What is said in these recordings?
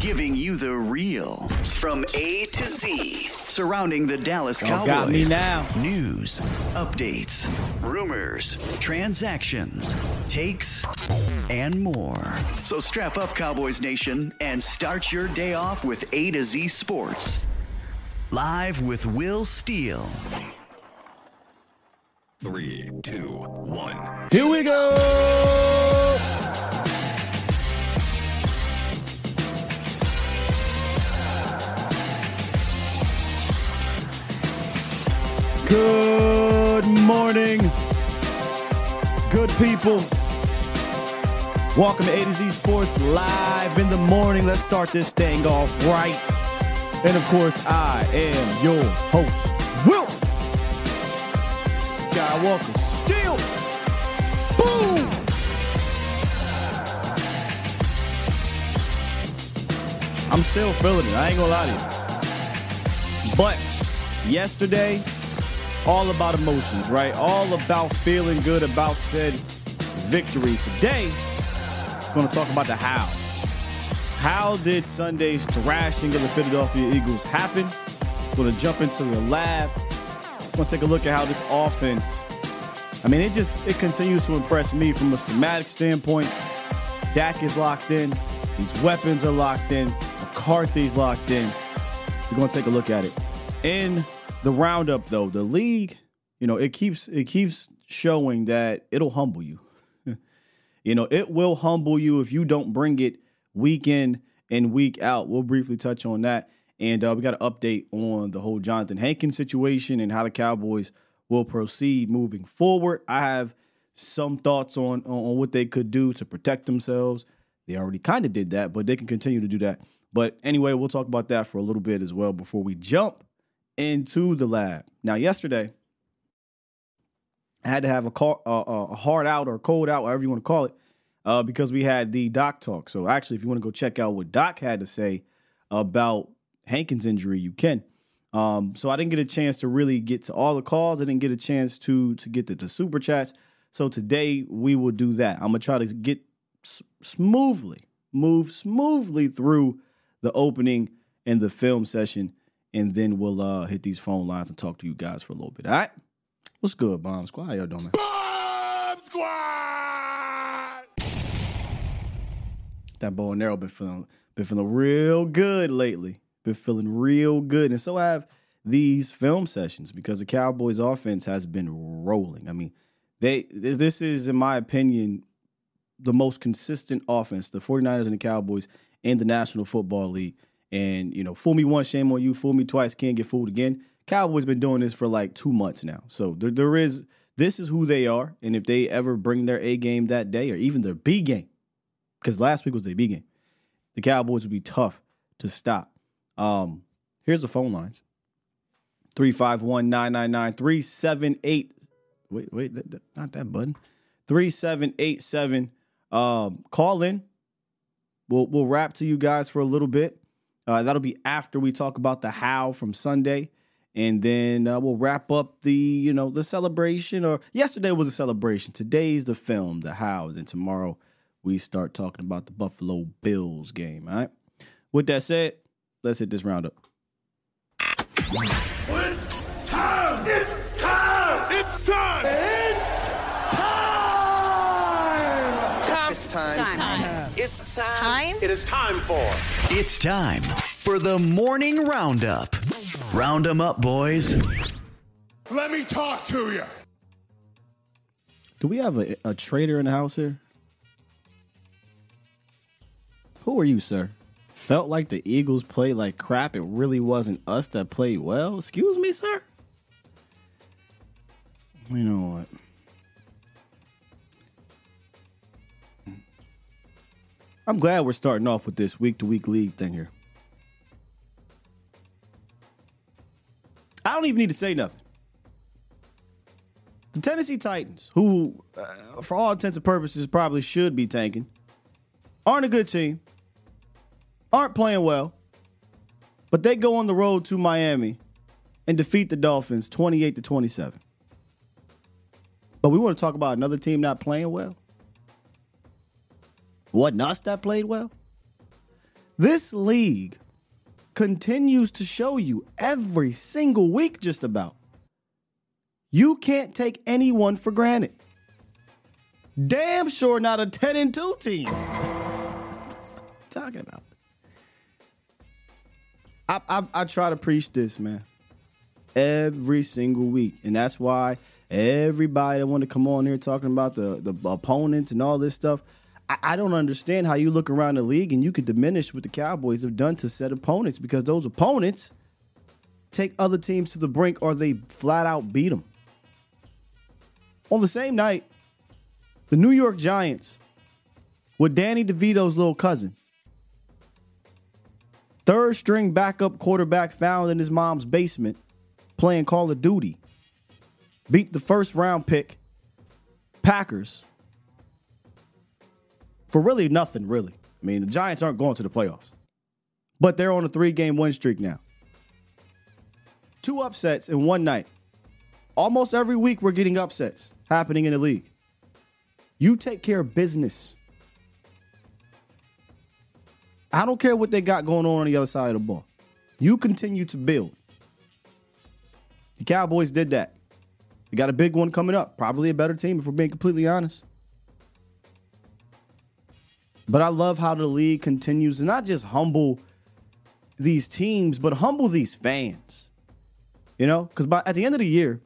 giving you the real from A to Z surrounding the Dallas Y'all Cowboys. got me now. News, updates, rumors, transactions, takes, and more. So strap up, Cowboys Nation, and start your day off with A to Z Sports. Live with Will Steele. Three, two, one. Here we go. Good morning, good people. Welcome to A to Z Sports live in the morning. Let's start this thing off right. And of course, I am your host, Will Skywalker. Still, boom. I'm still feeling it. I ain't gonna lie to you. But yesterday, all about emotions, right? All about feeling good about said victory. Today, we're going to talk about the how. How did Sunday's thrashing of the Philadelphia Eagles happen? We're Going to jump into the lab. We're going to take a look at how this offense. I mean, it just it continues to impress me from a schematic standpoint. Dak is locked in. These weapons are locked in. McCarthy's locked in. We're going to take a look at it. In the roundup, though, the league, you know, it keeps it keeps showing that it'll humble you. you know, it will humble you if you don't bring it week in and week out. We'll briefly touch on that. And uh, we got an update on the whole Johnathan Hankins situation and how the Cowboys will proceed moving forward. I have some thoughts on, on what they could do to protect themselves. They already kind of did that, but they can continue to do that. But anyway, we'll talk about that for a little bit as well before we jump into the lab. Now, yesterday, I had to have a, call, a hard out or cold out, whatever you want to call it, uh, because we had the doc talk. So, actually, if you want to go check out what Doc had to say about Hankins' injury, you can. Um, so I didn't get a chance to really get to all the calls. I didn't get a chance to to get to the super chats. So today we will do that. I'm gonna try to get s- smoothly, move smoothly through the opening and the film session, and then we'll uh, hit these phone lines and talk to you guys for a little bit. All right? What's good, Bomb Squad? How y'all doing? man? Bomb Squad! That bow and arrow been feeling been feeling real good lately. Been feeling real good, and so I have these film sessions because the Cowboys' offense has been rolling. I mean, they this is, in my opinion, the most consistent offense. The 49ers and the Cowboys in the National Football League. And you know, fool me once, shame on you. Fool me twice, can't get fooled again. Cowboys been doing this for like two months now, so there, there is this is who they are. And if they ever bring their A game that day, or even their B game, because last week was their B game, the Cowboys would be tough to stop. Um, here's the phone lines 351 999 378. Wait, wait, not that button. 3787. Um, call in. We'll, we'll wrap to you guys for a little bit. Uh, that'll be after we talk about the how from Sunday. And then uh, we'll wrap up the, you know, the celebration. Or yesterday was a celebration. Today's the film, the how. Then tomorrow we start talking about the Buffalo Bills game. All right. With that said, let's hit this roundup. It's time! It's time! It's time! It's time. It's time. Time? It is time for It's time for the morning roundup. Round 'em up, boys. Let me talk to you. Do we have a, a trader in the house here? Who are you, sir? Felt like the Eagles played like crap. It really wasn't us that played well. Excuse me, sir? You know what? I'm glad we're starting off with this week to week league thing here. I don't even need to say nothing. The Tennessee Titans, who, uh, for all intents and purposes, probably should be tanking, aren't a good team, aren't playing well, but they go on the road to Miami and defeat the Dolphins 28 to 27. But we want to talk about another team not playing well? Wasn't us that played well? This league continues to show you every single week, just about. You can't take anyone for granted. Damn sure not a 10 and 2 team. Talking about. I, I, I try to preach this, man, every single week. And that's why everybody that want to come on here talking about the, the opponents and all this stuff, I, don't understand how you look around the league and you could diminish what the Cowboys have done to set opponents because those opponents take other teams to the brink or they flat out beat them. On the same night, the New York Giants with Danny DeVito's little cousin third string backup quarterback found in his mom's basement playing Call of Duty. Beat the first round pick Packers for really nothing, really. I mean, the Giants aren't going to the playoffs, but they're on a three game win streak now. Two upsets in one night. Almost every week, we're getting upsets happening in the league. You take care of business. I don't care what they got going on on the other side of the ball. You continue to build. The Cowboys did that. You got a big one coming up. Probably a better team if we're being completely honest. But I love how the league continues to not just humble these teams, but humble these fans. You know, because by at the end of the year,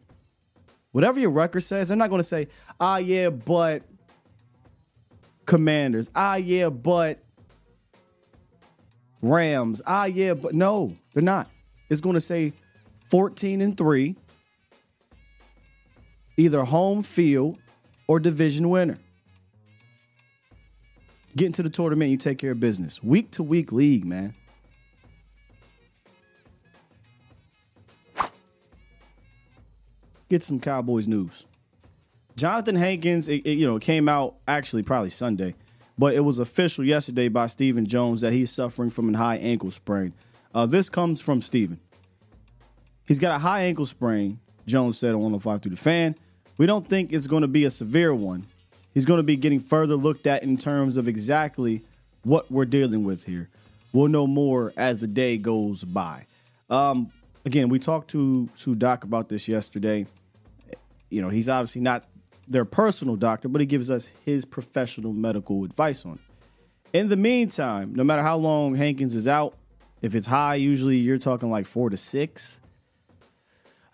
whatever your record says, they're not going to say, "Ah, yeah, but Commanders. Ah, yeah, but Rams. Ah, yeah, but no, they're not. It's going to say 14 and 3, either home field or division winner. Get into the tournament, you take care of business. Week to week league, man. Get some Cowboys news. Johnathan Hankins, it, it, you know, came out actually probably Sunday but it was official yesterday by Stephen Jones that he's suffering from a high ankle sprain. Uh, this comes from Stephen. He's got a high ankle sprain, Jones said on 105 through the fan. We don't think it's going to be a severe one. He's going to be getting further looked at in terms of exactly what we're dealing with here. We'll know more as the day goes by. Um, again, we talked to, to Doc about this yesterday. You know, he's obviously not their personal doctor, but he gives us his professional medical advice on it. In the meantime, no matter how long Hankins is out, if it's high, usually you're talking like four to six.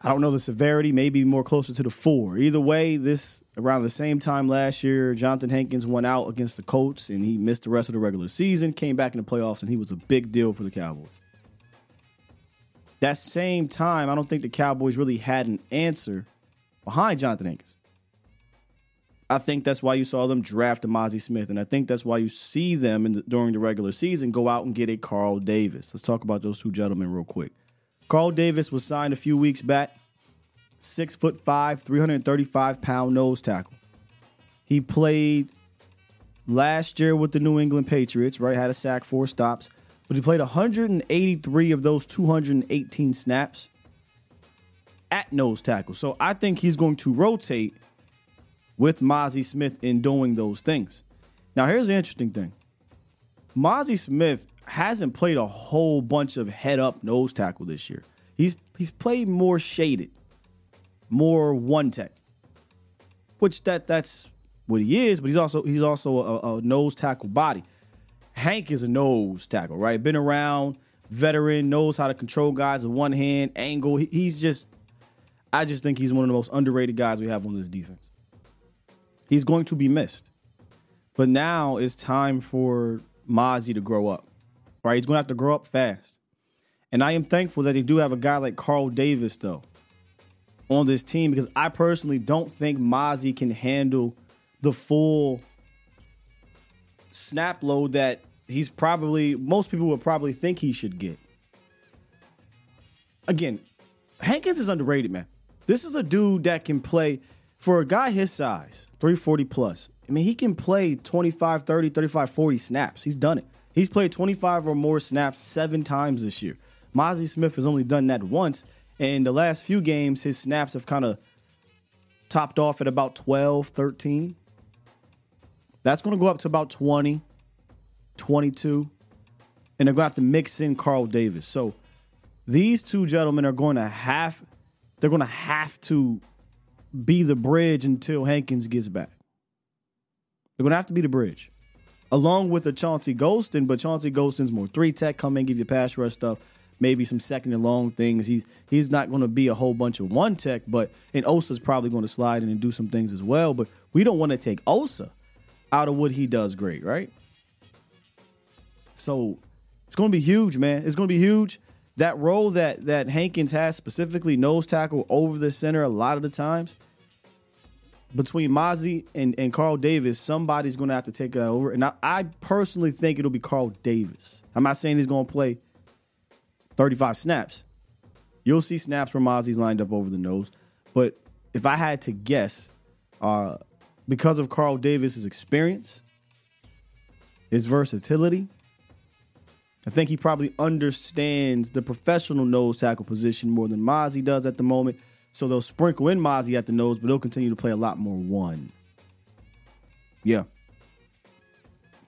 I don't know the severity, maybe more closer to the four. Either way, this around the same time last year, Johnathan Hankins went out against the Colts and he missed the rest of the regular season, came back in the playoffs, and he was a big deal for the Cowboys. That same time, I don't think the Cowboys really had an answer behind Johnathan Hankins. I think that's why you saw them draft Mazi Smith, and I think that's why you see them the, during the regular season go out and get a Carl Davis. Let's talk about those two gentlemen real quick. Carl Davis was signed a few weeks back, six foot five, 335 pound nose tackle. He played last year with the New England Patriots, right? Had a sack, four stops, but he played 183 of those 218 snaps at nose tackle. So I think he's going to rotate with Mazi Smith in doing those things. Now, here's the interesting thing Mazi Smith hasn't played a whole bunch of head up nose tackle this year. He's he's played more shaded, more one tech, which that that's what he is. But he's also he's also a, a nose tackle body. Hank is a nose tackle, right? Been around, veteran, knows how to control guys with one hand, angle. He's just, I just think he's one of the most underrated guys we have on this defense he's going to be missed. But now it's time for Mazi to grow up. Right? He's going to have to grow up fast. And I am thankful that they do have a guy like Carl Davis, though, on this team because I personally don't think Mazi can handle the full snap load that he's probably, most people would probably think he should get. Again, Hankins is underrated, man. This is a dude that can play for a guy his size, 340 plus, I mean, he can play 25, 30, 35, 40 snaps. He's done it. He's played 25 or more snaps seven times this year. Mazi Smith has only done that once. And the last few games, his snaps have kind of topped off at about 12, 13. That's going to go up to about 20, 22. and they're going to have to mix in Carl Davis. So these two gentlemen are going to have they're going to have to be the bridge until Hankins gets back. They're going to have to be the bridge, along with the Chauncey Golston. But Chauncey Golston's more three tech, come in, give you pass rush stuff, maybe some second and long things. He he's not going to be a whole bunch of one tech, but and Osa's probably going to slide in and do some things as well. But we don't want to take Osa out of what he does great, right? So it's going to be huge, man. It's going to be huge. That role that that Hankins has, specifically nose tackle over the center, a lot of the times between Mazi and, and Carl Davis, somebody's going to have to take that over. And I, I personally think it'll be Carl Davis. I'm not saying he's going to play 35 snaps. You'll see snaps where Mazi's lined up over the nose. But if I had to guess, uh, because of Carl Davis's experience, his versatility, I think he probably understands the professional nose tackle position more than Mazi does at the moment. So they'll sprinkle in Mazi at the nose, but they'll continue to play a lot more one. Yeah.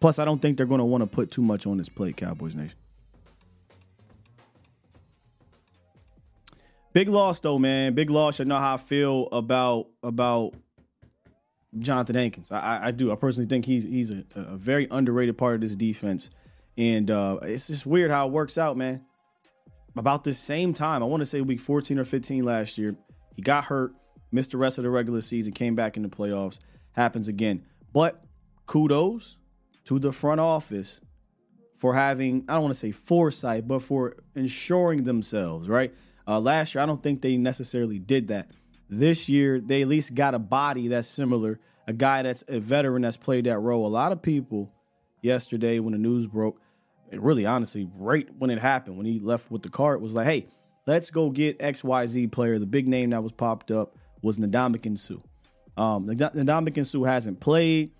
Plus, I don't think they're going to want to put too much on this plate, Cowboys Nation. Big loss though, man. Big loss. I know how I feel about about Johnathan Hankins. I, I do. I personally think he's he's a, a very underrated part of this defense, and uh, it's just weird how it works out, man. About this same time, I want to say week 14 or 15 last year, he got hurt, missed the rest of the regular season, came back in the playoffs. Happens again. But kudos to the front office for having, I don't want to say foresight, but for ensuring themselves, right? Uh, last year, I don't think they necessarily did that. This year, they at least got a body that's similar, a guy that's a veteran that's played that role. A lot of people yesterday, when the news broke, it really honestly, right when it happened, when he left with the cart, was like, hey, let's go get XYZ player. The big name that was popped up was Ndamukong Suh. Um, Ndamukong Suh hasn't played.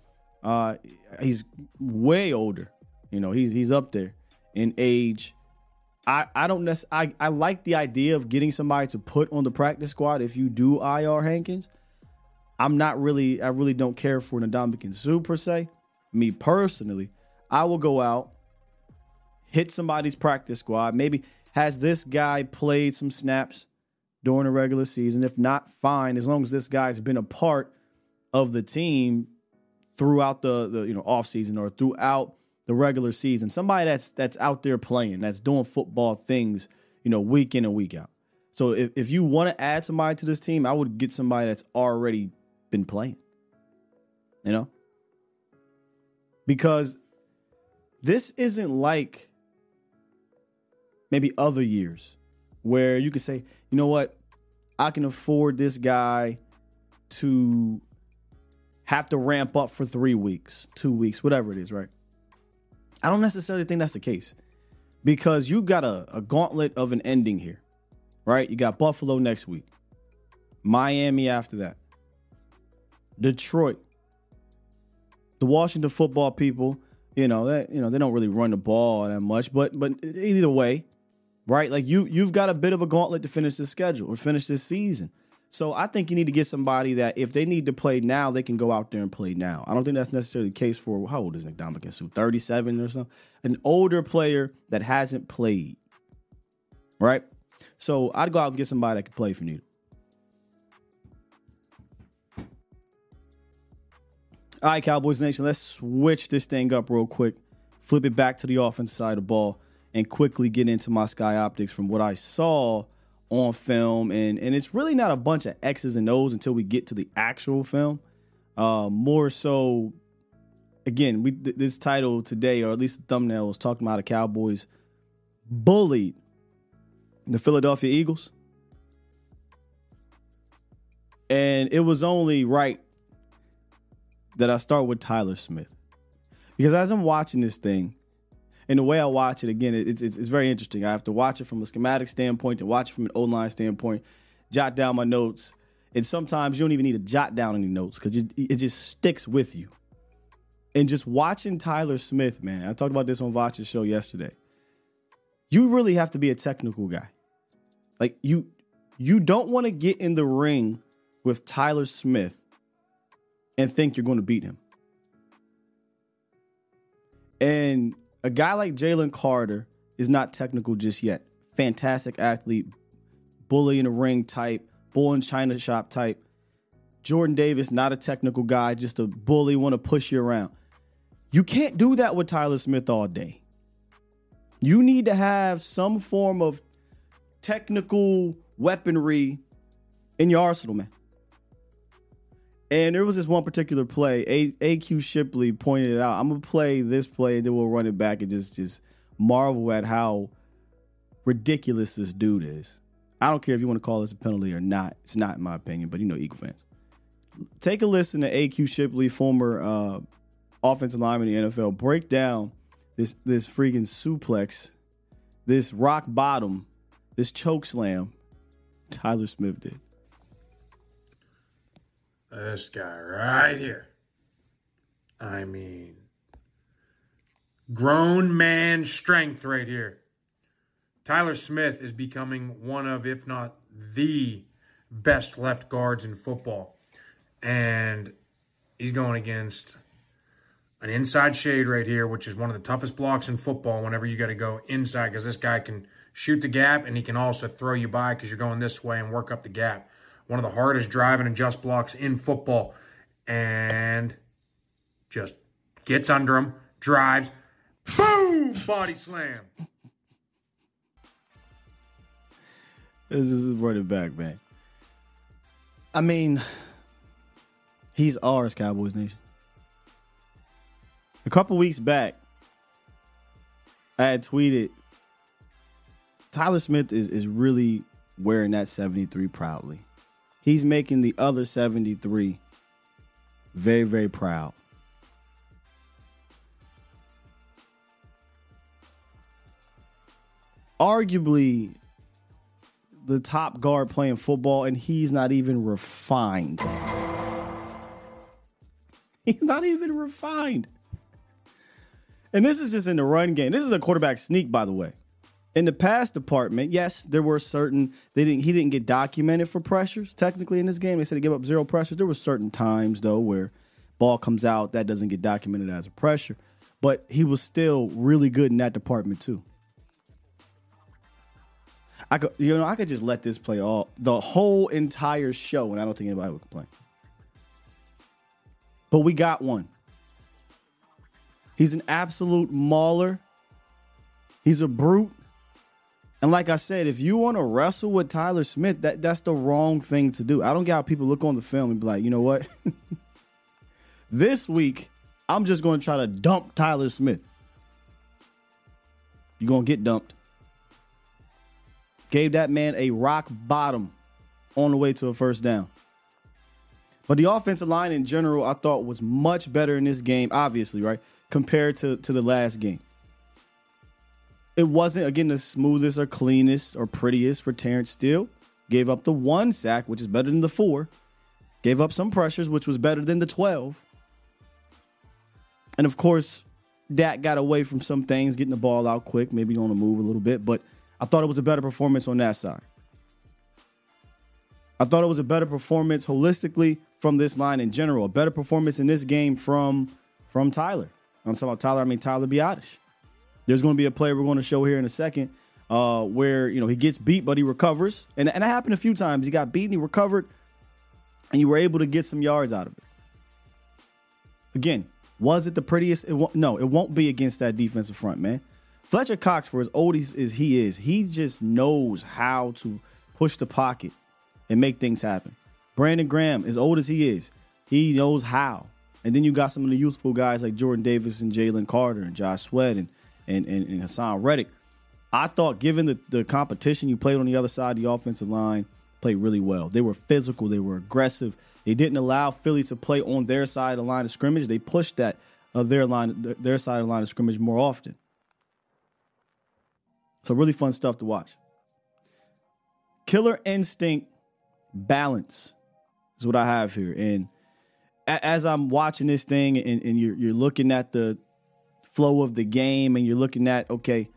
Uh, he's way older. You know, he's he's up there in age. I, I don't necessarily I, I like the idea of getting somebody to put on the practice squad if you do IR Hankins. I'm not really I really don't care for Ndamukong Suh per se. Me personally, I will go out, hit somebody's practice squad. Maybe has this guy played some snaps during the regular season? If not, fine. As long as this guy's been a part of the team throughout the, the you know offseason or throughout the regular season. Somebody that's that's out there playing, that's doing football things, you know, week in and week out. So if, if you want to add somebody to this team, I would get somebody that's already been playing. You know? Because this isn't like maybe other years where you could say, you know what, I can afford this guy to have to ramp up for three weeks, two weeks, whatever it is, right? I don't necessarily think that's the case because you got a, a gauntlet of an ending here, right? You got Buffalo next week, Miami after that, Detroit, the Washington football people. You know that you know they don't really run the ball that much, but but either way, right? Like you you've got a bit of a gauntlet to finish this schedule or finish this season. So I think you need to get somebody that if they need to play now, they can go out there and play now. I don't think that's necessarily the case for how old is Nick Dominican? 37 or something. An older player that hasn't played. Right? So I'd go out and get somebody that can play if you. need. All right, Cowboys Nation, let's switch this thing up real quick. Flip it back to the offense side of the ball and quickly get into my sky optics from what I saw on film. And, and it's really not a bunch of X's and O's until we get to the actual film. Uh, more so, again, we this title today, or at least the thumbnail, was talking about the Cowboys bullied the Philadelphia Eagles. And it was only right that I start with Tyler Smith. Because as I'm watching this thing, and the way I watch it again, it's, it's, it's very interesting. I have to watch it from a schematic standpoint and watch it from an O line standpoint, jot down my notes, and sometimes you don't even need to jot down any notes because it just sticks with you. And just watching Tyler Smith, man, I talked about this on Vach's show yesterday. You really have to be a technical guy. Like you, you don't want to get in the ring with Tyler Smith and think you're going to beat him. And a guy like Jalen Carter is not technical just yet. Fantastic athlete, bully in the ring type, bull in China shop type. Jordan Davis, not a technical guy, just a bully, want to push you around. You can't do that with Tyler Smith all day. You need to have some form of technical weaponry in your arsenal, man. And there was this one particular play. A- AQ Shipley pointed it out. I'm gonna play this play, and then we'll run it back and just just marvel at how ridiculous this dude is. I don't care if you want to call this a penalty or not. It's not, in my opinion, but you know, Eagle fans. Take a listen to AQ Shipley, former uh, offensive lineman in the NFL, break down this this freaking suplex, this rock bottom, this choke slam Tyler Smith did. This guy right here. I mean, grown man strength right here. Tyler Smith is becoming one of, if not the best left guards in football. And he's going against an inside shade right here, which is one of the toughest blocks in football whenever you got to go inside because this guy can shoot the gap and he can also throw you by because you're going this way and work up the gap. One of the hardest driving and just blocks in football. And just gets under him, drives, boom, body slam. This is running back, man. I mean, he's ours, Cowboys Nation. A couple weeks back, I had tweeted Tyler Smith is, is really wearing that 73 proudly. He's making the other 73 very, very proud. Arguably, the top guard playing football, and he's not even refined. He's not even refined. And this is just in the run game. This is a quarterback sneak, by the way. In the pass department, yes, there were certain they didn't he didn't get documented for pressures technically in this game. They said he gave up zero pressures. There were certain times though where ball comes out that doesn't get documented as a pressure, but he was still really good in that department too. I could, you know, I could just let this play all the whole entire show, and I don't think anybody would complain. But we got one. He's an absolute mauler. He's a brute. And like I said, if you want to wrestle with Tyler Smith, that that's the wrong thing to do. I don't get how people look on the film and be like, you know what? this week, I'm just going to try to dump Tyler Smith. You're going to get dumped. Gave that man a rock bottom on the way to a first down. But the offensive line in general, I thought was much better in this game, obviously, right? Compared to, to the last game. It wasn't, again, the smoothest or cleanest or prettiest for Terence Steele. Gave up the one sack, which is better than the four. Gave up some pressures, which was better than the 12. And of course, Dak got away from some things, getting the ball out quick, maybe on the move a little bit, but I thought it was a better performance on that side. I thought it was a better performance holistically from this line in general, a better performance in this game from from Tyler. I'm talking about Tyler, I mean Tyler Biadasz. There's going to be a player we're going to show here in a second uh, where, you know, he gets beat, but he recovers. And, and that happened a few times. He got beaten, he recovered, and you were able to get some yards out of it. Again, was it the prettiest? It won't, no, it won't be against that defensive front, man. Fletcher Cox, for as old as, as he is, he just knows how to push the pocket and make things happen. Brandon Graham, as old as he is, he knows how. And then you got some of the youthful guys like Jordan Davis and Jalen Carter and Josh Sweat and, and, and, and Haason Reddick. I thought, given the, the competition you played on the other side, the offensive line played really well. They were physical, they were aggressive. They didn't allow Philly to play on their side of the line of scrimmage. They pushed that uh, their line, their side of the line of scrimmage more often. So really fun stuff to watch. Killer instinct balance is what I have here. And as I'm watching this thing and, and you're, you're looking at the flow of the game and you're looking at, okay,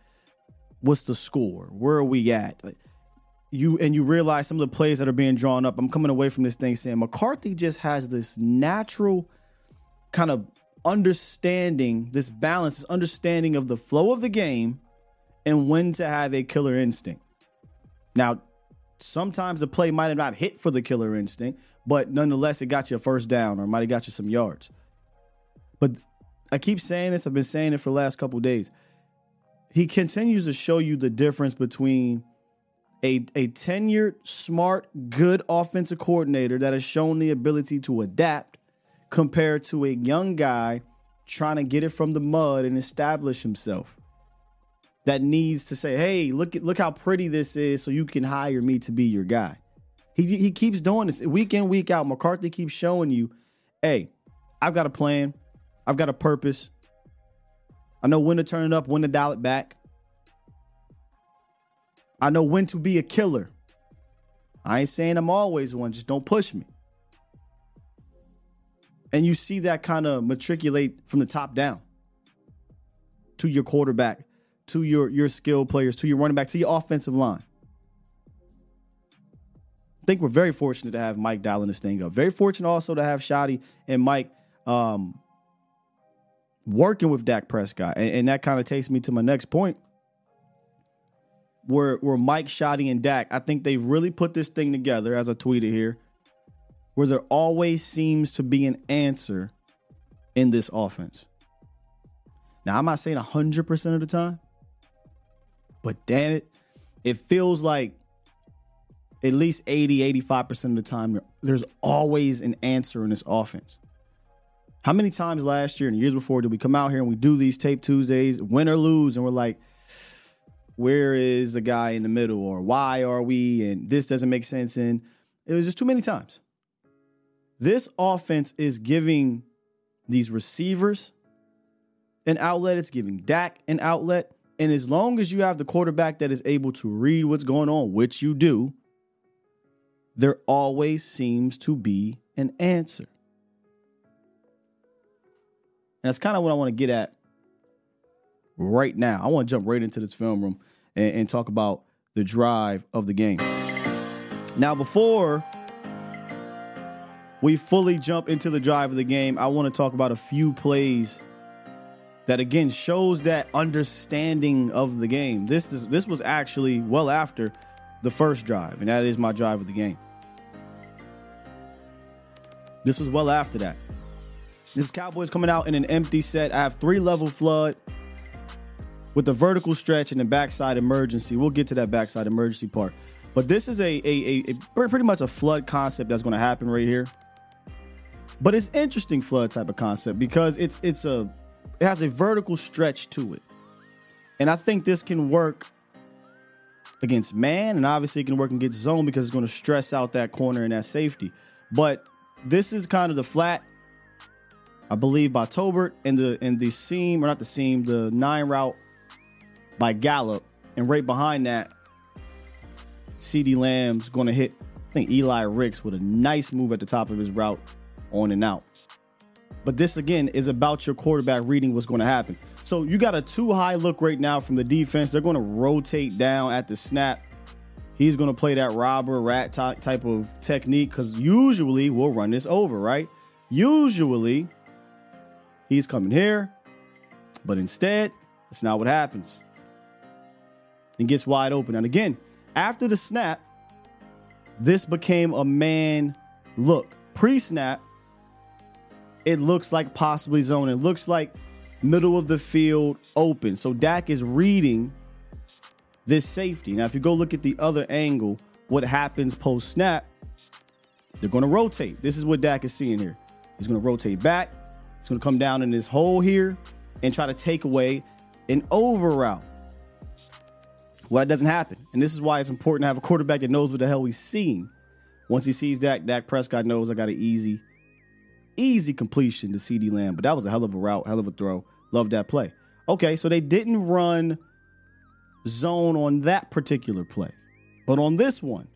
what's the score? Where are we at? You and you realize some of the plays that are being drawn up. I'm coming away from this thing saying McCarthy just has this natural kind of understanding this balance, this understanding of the flow of the game and when to have a killer instinct. Now, sometimes the play might have not hit for the killer instinct, but nonetheless, it got you a first down or might have got you some yards. But I keep saying this, I've been saying it for the last couple days. He continues to show you the difference between a, a tenured, smart, good offensive coordinator that has shown the ability to adapt compared to a young guy trying to get it from the mud and establish himself that needs to say, "Hey, look at look how pretty this is so you can hire me to be your guy." He he keeps doing this week in week out. McCarthy keeps showing you, "Hey, I've got a plan. I've got a purpose. I know when to turn it up, when to dial it back. I know when to be a killer. I ain't saying I'm always one, just don't push me. And you see that kind of matriculate from the top down to your quarterback, to your your skill players, to your running back, to your offensive line. I think we're very fortunate to have Mike dialing this thing up. Very fortunate also to have Shotty and Mike um, working with Dak Prescott. And, and that kind of takes me to my next point. Where, where Mike, Shotty, and Dak, I think they've really put this thing together, as I tweeted here, where there always seems to be an answer in this offense. Now, I'm not saying 100% of the time, but damn it, it feels like at least 80, 85% of the time, there's always an answer in this offense. How many times last year and years before did we come out here and we do these tape Tuesdays, win or lose, and we're like, where is the guy in the middle or why are we and this doesn't make sense and it was just too many times. This offense is giving these receivers an outlet. It's giving Dak an outlet. And as long as you have the quarterback that is able to read what's going on which you do there always seems to be an answer that's kind of what I want to get at right now. I want to jump right into this film room and, and talk about the drive of the game. Now, before we fully jump into the drive of the game, I want to talk about a few plays that again shows that understanding of the game. This is, this was actually well after the first drive, and that is my drive of the game. This was well after that. This is Cowboys coming out in an empty set. I have three level flood with the vertical stretch and the backside emergency. We'll get to that backside emergency part. But this is a, a, a, a pretty much a flood concept that's going to happen right here. But it's interesting flood type of concept because it's it's a it has a vertical stretch to it. And I think this can work against man, and obviously it can work against zone because it's going to stress out that corner and that safety. But this is kind of the flat, I believe, by Tolbert and the and the seam, or not the seam, the nine route by Gallup. And right behind that, CeeDee Lamb's going to hit, I think, Eli Ricks with a nice move at the top of his route on and out. But this, again, is about your quarterback reading what's going to happen. So you got a too high look right now from the defense. They're going to rotate down at the snap. He's going to play that robber rat type of technique because usually we'll run this over, right? Usually he's coming here, but instead, that's not what happens and gets wide open. And again, after the snap, this became a man look. Pre snap, it looks like possibly zone. It looks like middle of the field open. So Dak is reading this safety. Now, if you go look at the other angle, what happens post snap, they're going to rotate. This is what Dak is seeing here. He's going to rotate back. He's going to come down in this hole here and try to take away an over route. Well, that doesn't happen. And this is why it's important to have a quarterback that knows what the hell he's seeing. Once he sees Dak, Dak Prescott knows I got an easy, easy completion to CeeDee Lamb. But that was a hell of a route, hell of a throw. Love that play. Okay, so they didn't run zone on that particular play. But on this one,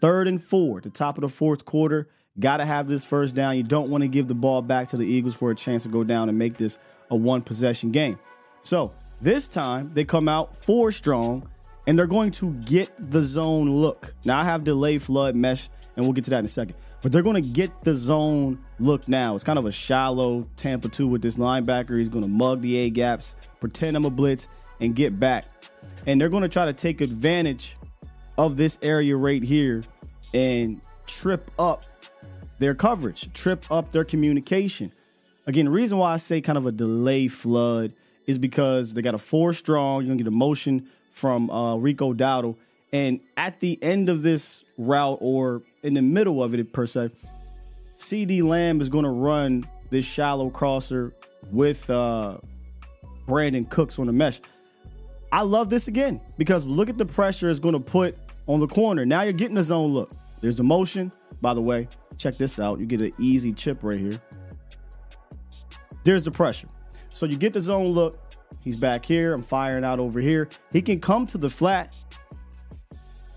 third and four, the top of the fourth quarter, got to have this first down. You don't want to give the ball back to the Eagles for a chance to go down and make this a one possession game. So this time they come out four strong and they're going to get the zone look. Now I have delay flood mesh and we'll get to that in a second. But they're going to get the zone look now. It's kind of a shallow Tampa 2 with this linebacker. He's going to mug the A gaps, pretend I'm a blitz, and get back. And they're going to try to take advantage of this area right here and trip up their coverage, trip up their communication. Again, the reason why I say kind of a delay flood is because they got a four strong. You're gonna get a motion from uh, Rico Dowdle, and at the end of this route or in the middle of it per se, CeeDee Lamb is gonna run this shallow crosser with uh, Brandin Cooks on the mesh. I love this again because look at the pressure it's gonna put on the corner. Now you're getting a zone look. There's the motion. By the way, check this out. You get an easy chip right here. There's the pressure. So you get the zone look. He's back here. I'm firing out over here. He can come to the flat.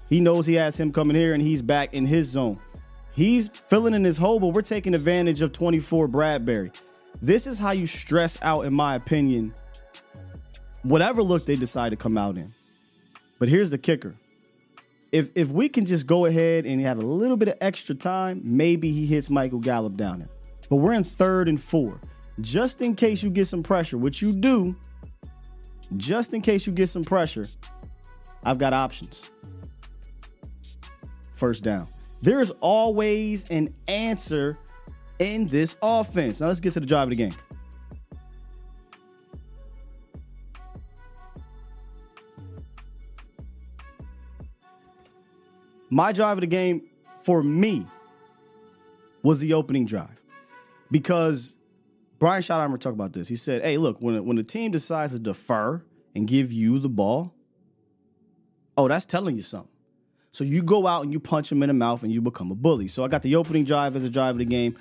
He knows he has him coming here and he's back in his zone. He's filling in his hole, but we're taking advantage of 24 Bradberry. This is how you stress out, in my opinion, whatever look they decide to come out in. But here's the kicker if if we can just go ahead and have a little bit of extra time, maybe he hits Michael Gallup down there. But we're in third and four. Just in case you get some pressure, which you do, just in case you get some pressure, I've got options. First down. There's always an answer in this offense. Now let's get to the drive of the game. My drive of the game for me was the opening drive because Brian Schottenheimer talked about this. He said, "Hey, look, when when the team decides to defer and give you the ball, oh, that's telling you something. So you go out and you punch him in the mouth and you become a bully. So I got the opening drive as a drive of the game,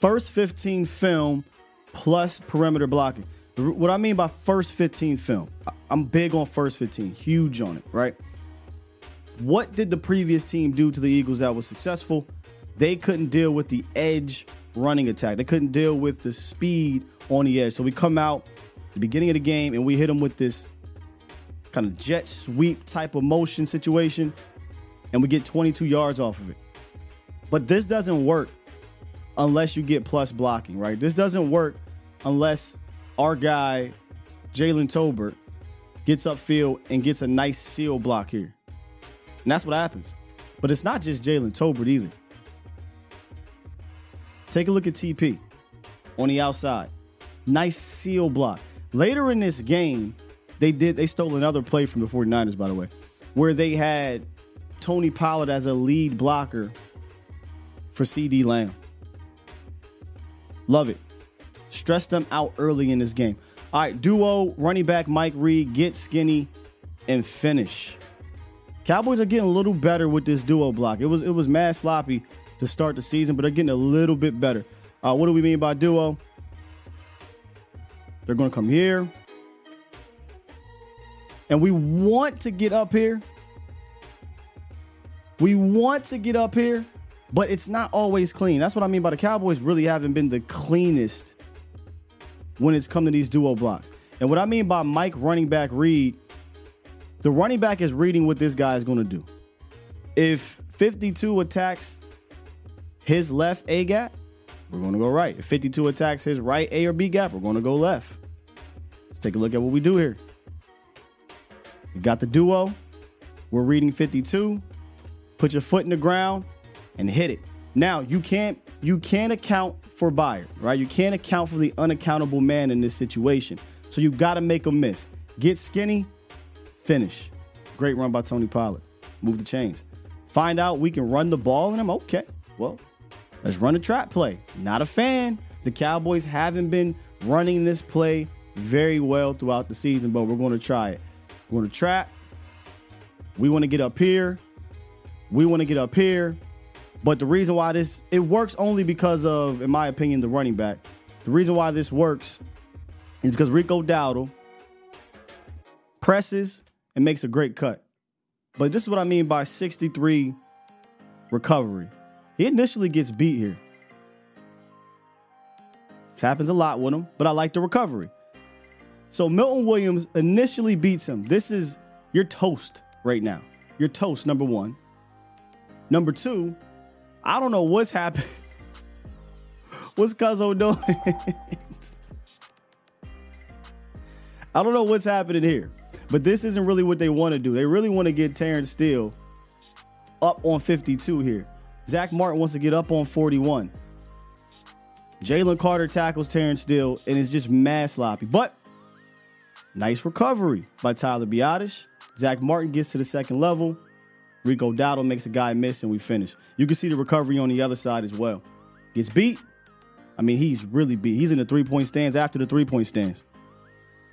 first 15 film plus perimeter blocking. What I mean by first 15 film, I'm big on first 15, huge on it, right? What did the previous team do to the Eagles that was successful? They couldn't deal with the edge running attack. They couldn't deal with the speed on the edge. So we come out the beginning of the game and we hit them with this kind of jet sweep type of motion situation and we get 22 yards off of it. But this doesn't work unless you get plus blocking, right? This doesn't work unless our guy Jalen Tolbert gets upfield and gets a nice seal block here. And that's what happens. But it's not just Jalen Tolbert either. Take a look at TP on the outside. Nice seal block. Later in this game, they did they stole another play from the 49ers, by the way, where they had Tony Pollard as a lead blocker for CeeDee Lamb. Love it. Stress them out early in this game. All right, duo running back Mike read, get skinny and finish. Cowboys are getting a little better with this duo block. It was it was mad sloppy to start the season, but they're getting a little bit better. Uh, what do we mean by duo? They're going to come here. And we want to get up here. We want to get up here, but it's not always clean. That's what I mean by the Cowboys really haven't been the cleanest when it's come to these duo blocks. And what I mean by Mike running back read the running back is reading what this guy is going to do. If 52 attacks his left A gap, we're going to go right. If 52 attacks his right A or B gap, we're going to go left. Let's take a look at what we do here. We got the duo. We're reading 52. Put your foot in the ground and hit it. Now, you can't you can't account for buyer, right? You can't account for the unaccountable man in this situation. So you got to make a miss. Get skinny, Finish. Great run by Tony Pollard. Move the chains. Find out we can run the ball and I'm Okay, well, let's run a trap play. Not a fan. The Cowboys haven't been running this play very well throughout the season, but we're going to try it. We're going to trap. We want to get up here. We want to get up here. But the reason why this it works only because of, in my opinion, the running back. The reason why this works is because Rico Dowdle presses and makes a great cut. But this is what I mean by 63 recovery. He initially gets beat here. This happens a lot with him, but I like the recovery. So Milton Williams initially beats him. This is you're toast right now. You're toast, number one. Number two, I don't know what's happening. what's Cuzzo doing? I don't know what's happening here. But this isn't really what they want to do. They really want to get Terence Steele up on 52 here. Zack Martin wants to get up on 41. Jalen Carter tackles Terence Steele, and it's just mad sloppy. But nice recovery by Tyler Biadasz. Zack Martin gets to the second level. Rico Dowdle makes a guy miss, and we finish. You can see the recovery on the other side as well. Gets beat. I mean, he's really beat. He's in the three point stands after the three point stands.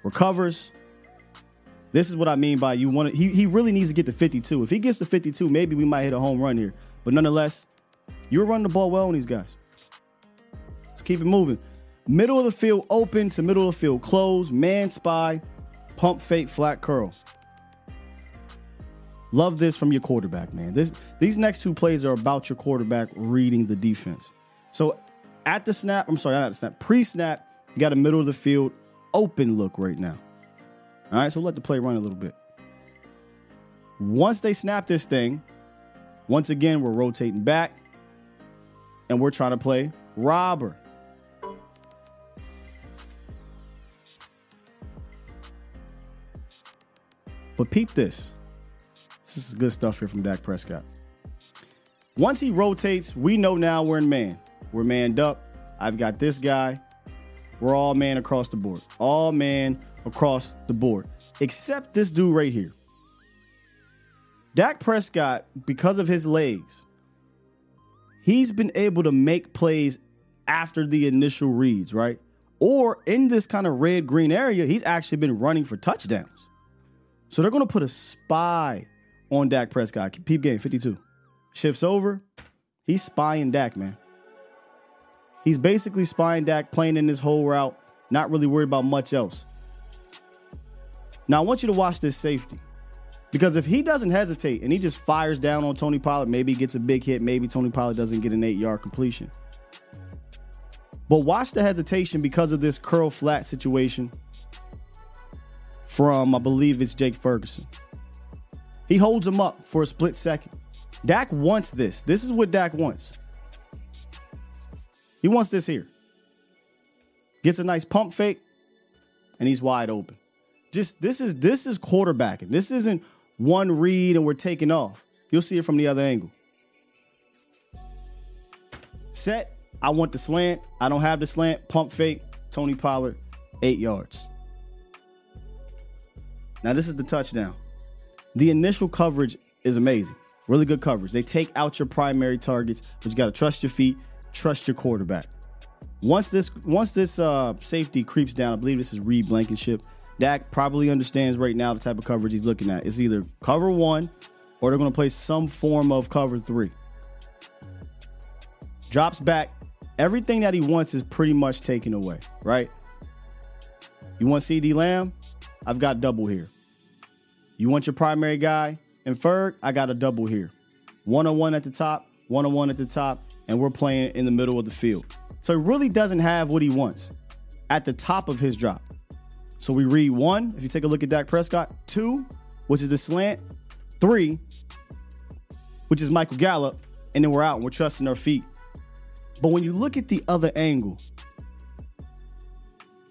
Recovers. This is what I mean by you want to, he, he really needs to get to 52. If he gets to 52, maybe we might hit a home run here. But nonetheless, you're running the ball well on these guys. Let's keep it moving. Middle of the field open to middle of the field close, Man spy, pump fake, flat curl. Love this from your quarterback, man. This these next two plays are about your quarterback reading the defense. So at the snap, I'm sorry, not at the snap, pre-snap, you got a middle of the field open look right now. All right, so let the play run a little bit. Once they snap this thing, once again, we're rotating back and we're trying to play robber. But peep this. This is good stuff here from Dak Prescott. Once he rotates, we know now we're in man. We're manned up. I've got this guy. We're all man across the board. All man across the board, except this dude right here. Dak Prescott, because of his legs, he's been able to make plays after the initial reads, right? Or in this kind of red green area, he's actually been running for touchdowns. So they're going to put a spy on Dak Prescott. Peep game 52. Shifts over. He's spying Dak, man. He's basically spying Dak, playing in this whole route, not really worried about much else. Now, I want you to watch this safety. Because if he doesn't hesitate and he just fires down on Tony Pollard, maybe he gets a big hit, maybe Tony Pollard doesn't get an eight yard completion. But watch the hesitation because of this curl flat situation from, I believe it's Jake Ferguson. He holds him up for a split second. Dak wants this. This is what Dak wants. He wants this here. Gets a nice pump fake, and he's wide open just this is this is quarterbacking. This isn't one read and we're taking off. You'll see it from the other angle. Set. I want the slant. I don't have the slant. Pump fake. Tony Pollard, eight yards. Now this is the touchdown. The initial coverage is amazing. Really good coverage. They take out your primary targets, but you got to trust your feet, trust your quarterback. Once this once this uh, safety creeps down, I believe this is Reed Blankenship. Dak probably understands right now the type of coverage he's looking at. It's either cover one or they're going to play some form of cover three. Drops back. Everything that he wants is pretty much taken away, right? You want CeeDee Lamb? I've got double here. You want your primary guy and Ferg? I got a double here. One on one at the top, one on one at the top, and we're playing in the middle of the field. So he really doesn't have what he wants at the top of his drop. So we read one, if you take a look at Dak Prescott, two, which is the slant, three, which is Michael Gallup, and then we're out and we're trusting our feet. But when you look at the other angle,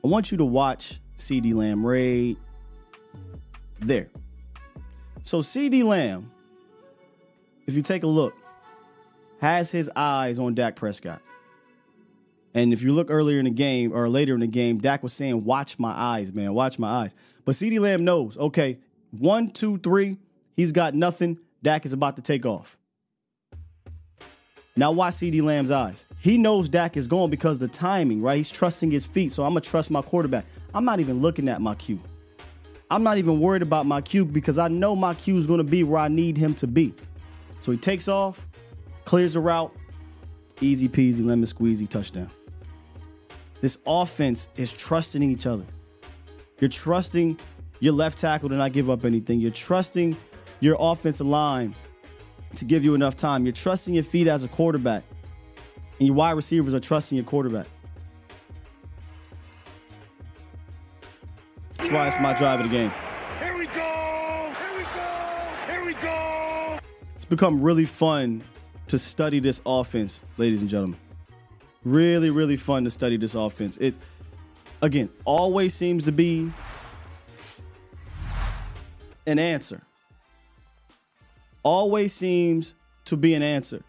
I want you to watch CeeDee Lamb right there. So CeeDee Lamb, if you take a look, has his eyes on Dak Prescott. And if you look earlier in the game or later in the game, Dak was saying, Watch my eyes, man, watch my eyes. But CeeDee Lamb knows, okay, one, two, three, he's got nothing. Dak is about to take off. Now watch CeeDee Lamb's eyes. He knows Dak is going because the timing, right? He's trusting his feet. So I'm gonna trust my quarterback. I'm not even looking at my cue. I'm not even worried about my cue because I know my cue is gonna be where I need him to be. So he takes off, clears the route, easy peasy, lemon squeezy, touchdown. This offense is trusting each other. You're trusting your left tackle to not give up anything. You're trusting your offensive line to give you enough time. You're trusting your feet as a quarterback. And your wide receivers are trusting your quarterback. That's why it's my drive of the game. Here we go! Here we go! Here we go! It's become really fun to study this offense, ladies and gentlemen. Really, really fun to study this offense. It's again always seems to be an answer. Always seems to be an answer.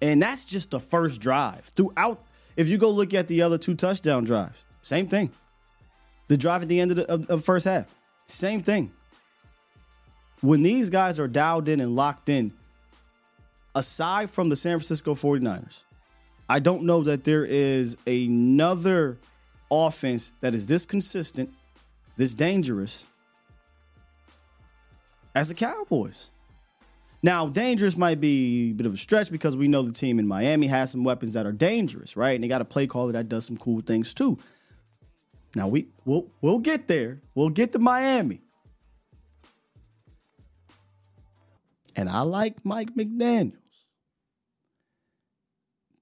And that's just the first drive. Throughout, if you go look at the other two touchdown drives, same thing. The drive at the end of the of, of first half, same thing. When these guys are dialed in and locked in, aside from the San Francisco 49ers, I don't know that there is another offense that is this consistent, this dangerous as the Cowboys. Now, dangerous might be a bit of a stretch because we know the team in Miami has some weapons that are dangerous, right? And they got a play caller that does some cool things too. Now we we'll we'll get there. We'll get to Miami. And I like Mike McDaniels.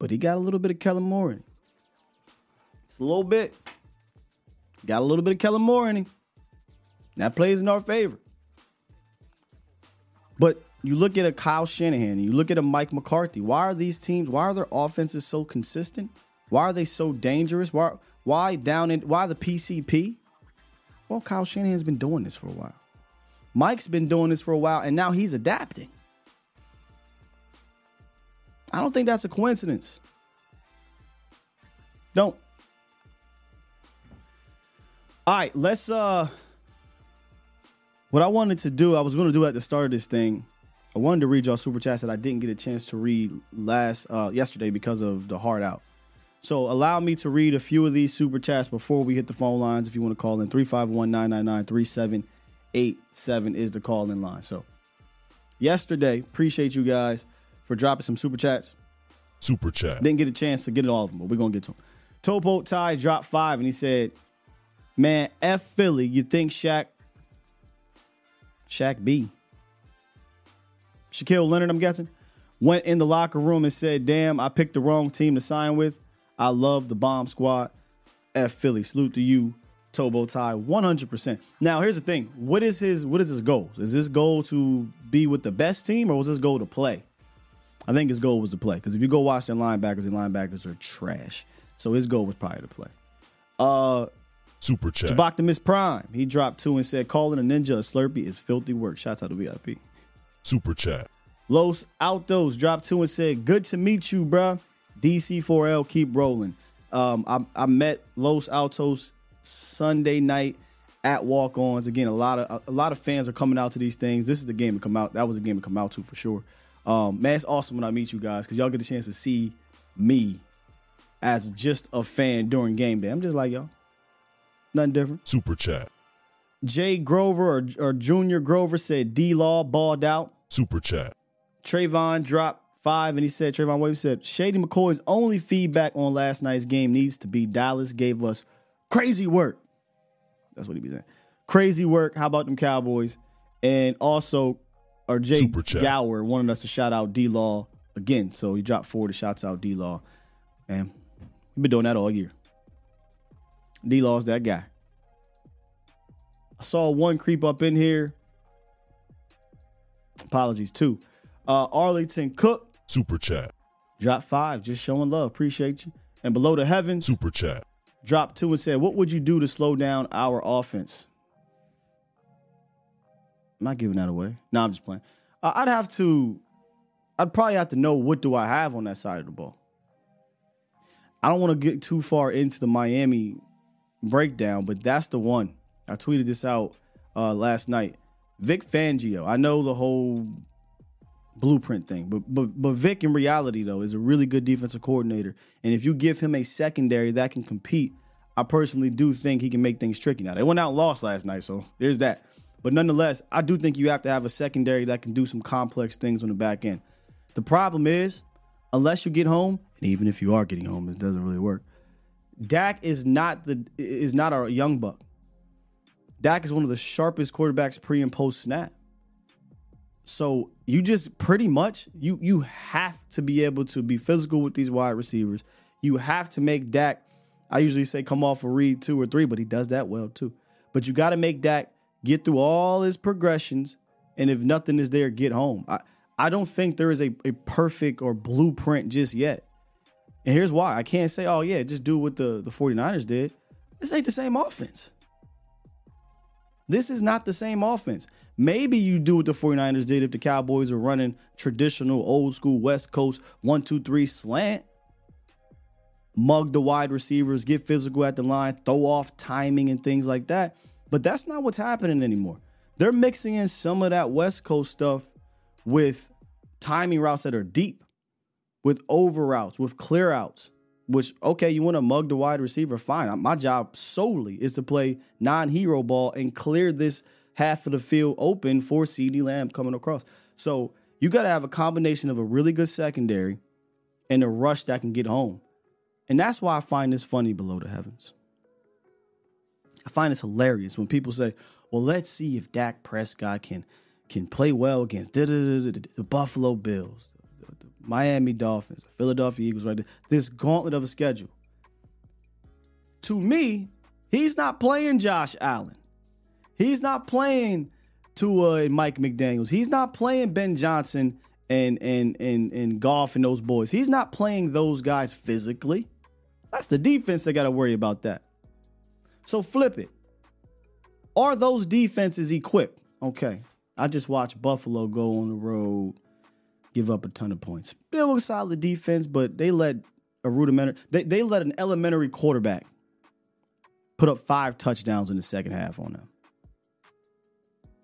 But he got a little bit of Kellen Moore in him. It's a little bit. Got a little bit of Kellen Moore in him. That plays in our favor. But you look at a Kyle Shanahan, you look at a Mike McCarthy. Why are these teams? Why are their offenses so consistent? Why are they so dangerous? Why? Why down in? Why the PCP? Well, Kyle Shanahan's been doing this for a while. Mike's been doing this for a while, and now he's adapting. I don't think that's a coincidence. Don't. All right, let's uh what I wanted to do, I was to do at the start of this thing I wanted to read y'all super chats that I didn't get a chance to read last uh, yesterday because of the hard out. So allow me to read a few of these super chats before we hit the phone lines. If you want to call in, 351-999-3787 is the call in line. So yesterday, appreciate you guys for dropping some super chats. Super chat. Didn't get a chance to get it all of them, but we're gonna get to them. Topo Ty dropped five and he said, Man, F Philly, you think Shaq Shaq B Shaquille Leonard, I'm guessing, went in the locker room and said, Damn, I picked the wrong team to sign with. I love the bomb squad. F Philly. Salute to you, Tobo Ty, 100%. Now, here's the thing. What is his what is his goal? Is his goal to be with the best team or was his goal to play? I think his goal was to play. Because if you go watch their linebackers, the linebackers are trash. So his goal was probably to play. Uh Super chat. Tabak Miss Prime. He dropped two and said, calling a ninja a slurpee is filthy work. Shouts out to VIP. Super chat. Los Altos dropped two and said, "Good to meet you, bruh. DC4L, keep rolling." Um, I, I met Los Altos Sunday night at Walk Ons. Again, a lot of a, a, lot of fans are coming out to these things. This is the game to come out. That was a game to come out to for sure. Um, man, it's awesome when I meet you guys because y'all get a chance to see me as just a fan during game day. I'm just like y'all, nothing different. Super chat. Jay Grover or, or Junior Grover said D Law balled out. Super chat. Trayvon dropped five, and he said, Trayvon Williams said, Shady McCoy's only feedback on last night's game needs to be Dallas gave us crazy work. That's what he be saying. Crazy work. How about them Cowboys? And also, or Jay Gower wanted us to shout out D Law again. So he dropped four to shots out D Law. And we've been doing that all year. D Law's that guy. I saw one creep up in here. Apologies, too. Uh, Arlington Cook. Super chat. Drop five, just showing love. Appreciate you. And below the heavens. Super chat. Drop two and said, What would you do to slow down our offense? I'm not giving that away. No, I'm just playing. Uh, I'd have to, I'd probably have to know what do I have on that side of the ball. I don't want to get too far into the Miami breakdown, but that's the one. I tweeted this out uh, last night. Vic Fangio. I know the whole blueprint thing. But but but Vic in reality though is a really good defensive coordinator. And if you give him a secondary that can compete, I personally do think he can make things tricky. Now they went out and lost last night, so there's that. But nonetheless, I do think you have to have a secondary that can do some complex things on the back end. The problem is, unless you get home, and even if you are getting home, it doesn't really work. Dak is not the is not our young buck. Dak is one of the sharpest quarterbacks pre and post snap. So you just pretty much you you have to be able to be physical with these wide receivers. You have to make Dak. I usually say come off a read two or three, but he does that well too. But you got to make Dak get through all his progressions, and if nothing is there, get home. I I don't think there is a, a perfect or blueprint just yet. And here's why. I can't say, oh, yeah, just do what the, the 49ers did. This ain't the same offense. This is not the same offense. Maybe you do what the 49ers did if the Cowboys are running traditional, old school West Coast one, two, three slant. Mug the wide receivers, get physical at the line, throw off timing and things like that. But that's not what's happening anymore. They're mixing in some of that West Coast stuff with timing routes that are deep, with over routes, with clear outs. Which, okay, you want to mug the wide receiver, fine. My job solely is to play non hero ball and clear this half of the field open for CeeDee Lamb coming across. So you got to have a combination of a really good secondary and a rush that can get home. And that's why I find this funny below the heavens. I find this hilarious when people say, well, let's see if Dak Prescott can can play well against the Buffalo Bills, the Miami Dolphins, the Philadelphia Eagles, right? This gauntlet of a schedule. To me, he's not playing Josh Allen. He's not playing Tua and Mike McDaniels. He's not playing Ben Johnson and and and and Goff and those boys. He's not playing those guys physically. That's the defense that got to worry about that. So flip it. Are those defenses equipped? Okay. I just watched Buffalo go on the road, give up a ton of points. They a solid defense, but they let a rudimentary they, they let an elementary quarterback put up five touchdowns in the second half on them.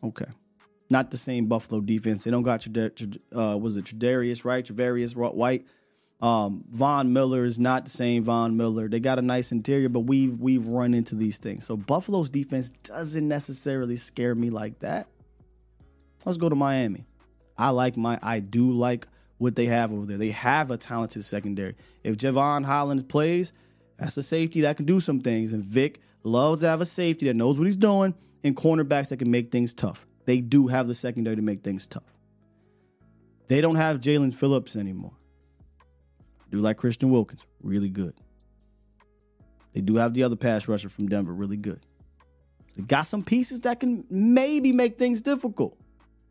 Okay. Not the same Buffalo defense. They don't got uh, was it Tredarius, right? Travarius White. Um, Von Miller is not the same Von Miller. They got a nice interior, but we've we've run into these things. So Buffalo's defense doesn't necessarily scare me like that. Let's go to Miami. I like my I do like what they have over there. They have a talented secondary. If Jevon Holland plays, that's a safety that can do some things. And Vic loves to have a safety that knows what he's doing and cornerbacks that can make things tough. They do have the secondary to make things tough. They don't have Jaelan Phillips anymore do like Christian Wilkins, really good. They do have the other pass rusher from Denver, really good. They got some pieces that can maybe make things difficult.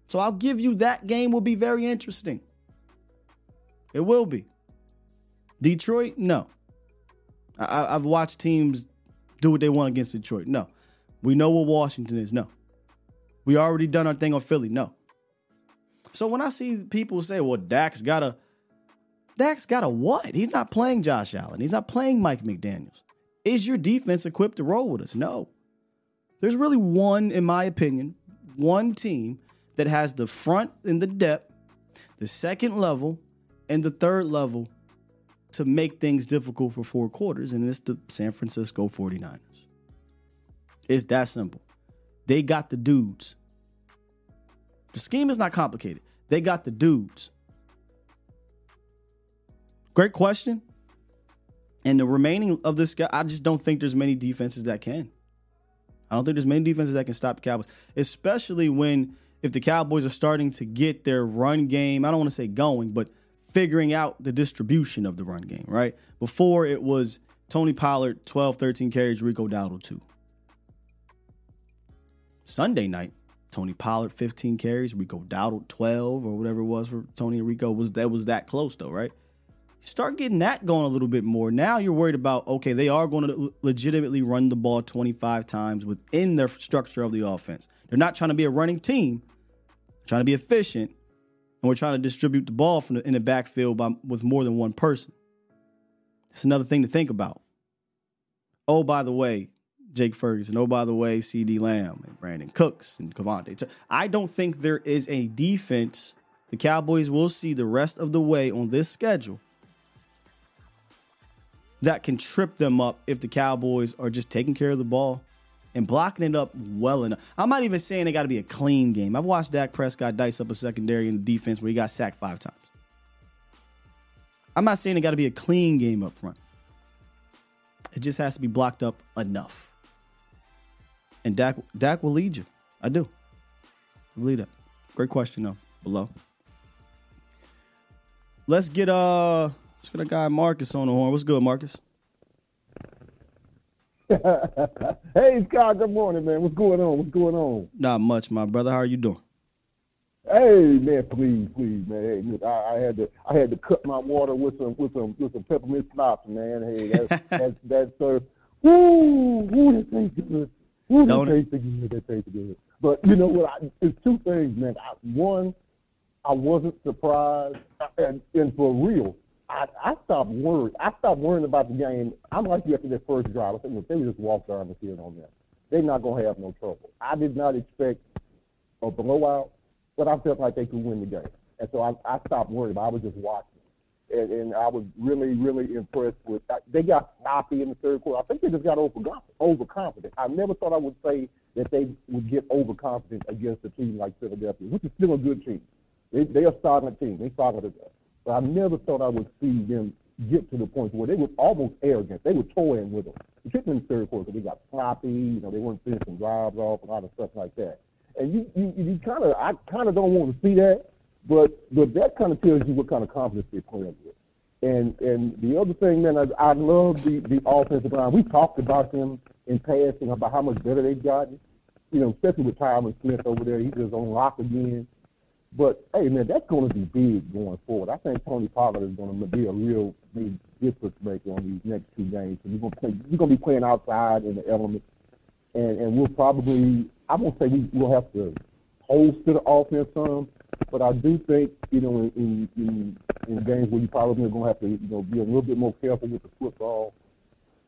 So I'll give you that game will be very interesting. It will be. Detroit, no. I, have watched teams do what they want against Detroit. No. We know what Washington is. No. We already done our thing on Philly. No. So when I see people say, well, Dak's got to Dak's got a what? He's not playing Josh Allen. He's not playing Mike McDaniels. Is your defense equipped to roll with us? No. There's really one, in my opinion, one team that has the front and the depth, the second level, and the third level to make things difficult for four quarters, and it's the San Francisco 49ers. It's that simple. They got the dudes. The scheme is not complicated. They got the dudes. Great question. And the remaining of this guy, I just don't think there's many defenses that can. I don't think there's many defenses that can stop the Cowboys, especially when if the Cowboys are starting to get their run game, I don't want to say going, but figuring out the distribution of the run game, right? Before it was Tony Pollard 12, 13 carries, Rico Dowdle 2. Sunday night, Tony Pollard 15 carries, Rico Dowdle 12 or whatever it was for Tony and Rico was that was that close though, right? Start getting that going a little bit more. Now you're worried about, okay, they are going to legitimately run the ball 25 times within their structure of the offense. They're not trying to be a running team, trying to be efficient, and we're trying to distribute the ball from the, in the backfield by, with more than one person. That's another thing to think about. Oh, by the way, Jake Ferguson. Oh, by the way, CeeDee Lamb and Brandin Cooks and KaVontae. I don't think there is a defense the Cowboys will see the rest of the way on this schedule that can trip them up if the Cowboys are just taking care of the ball and blocking it up well enough. I'm not even saying it got to be a clean game. I've watched Dak Prescott dice up a secondary in the defense where he got sacked five times. I'm not saying it got to be a clean game up front. It just has to be blocked up enough. And Dak, Dak will lead you. I do. I believe that. Great question though. Below. Let's get uh Let's get a guy Marcus on the horn. What's good, Marcus? hey Scott, good morning, man. What's going on? What's going on? Not much, my brother. How are you doing? Hey man, please, please, man. Hey, look, I, I had to, I had to cut my water with some, with some, with some peppermint schnapps, man. Hey, that's, that's, that's, uh, woo, woo, that tastes good. Woo, that Don't tastes good. That tastes good. But you know what? I, it's two things, man. I, one, I wasn't surprised, and, and for real, I, I stopped worrying. I stopped worrying about the game. I'm like you after that first drive. I said, look, they just walk down the field on them. They're not gonna have no trouble. I did not expect a blowout, but I felt like they could win the game, and so I, I stopped worrying. I was just watching, and, and I was really, really impressed with. They got sloppy in the third quarter. I think they just got overconfident. I never thought I would say that they would get overconfident against a team like Philadelphia, which is still a good team. They they are starting a team. They started it. But I never thought I would see them get to the point where they were almost arrogant. They were toying with them, particularly in the third quarter. They got sloppy. You know, they weren't finishing drives off, a lot of stuff like that. And you you, you kind of I kind of don't want to see that, but but that kind of tells you what kind of confidence they're playing with. And and the other thing, man, I, I love the the offensive line. We talked about them in passing about how much better they've gotten. You know, especially with Tyron Smith over there, he's just on lock again. But hey, man, that's going to be big going forward. I think Tony Pollard is going to be a real big difference maker on these next two games. So we're going to play. We're going to be playing outside in the elements, and and we'll probably. I won't say we will have to hold to the offense some, but I do think you know in in, in, games where you probably are going to have to you know be a little bit more careful with the football.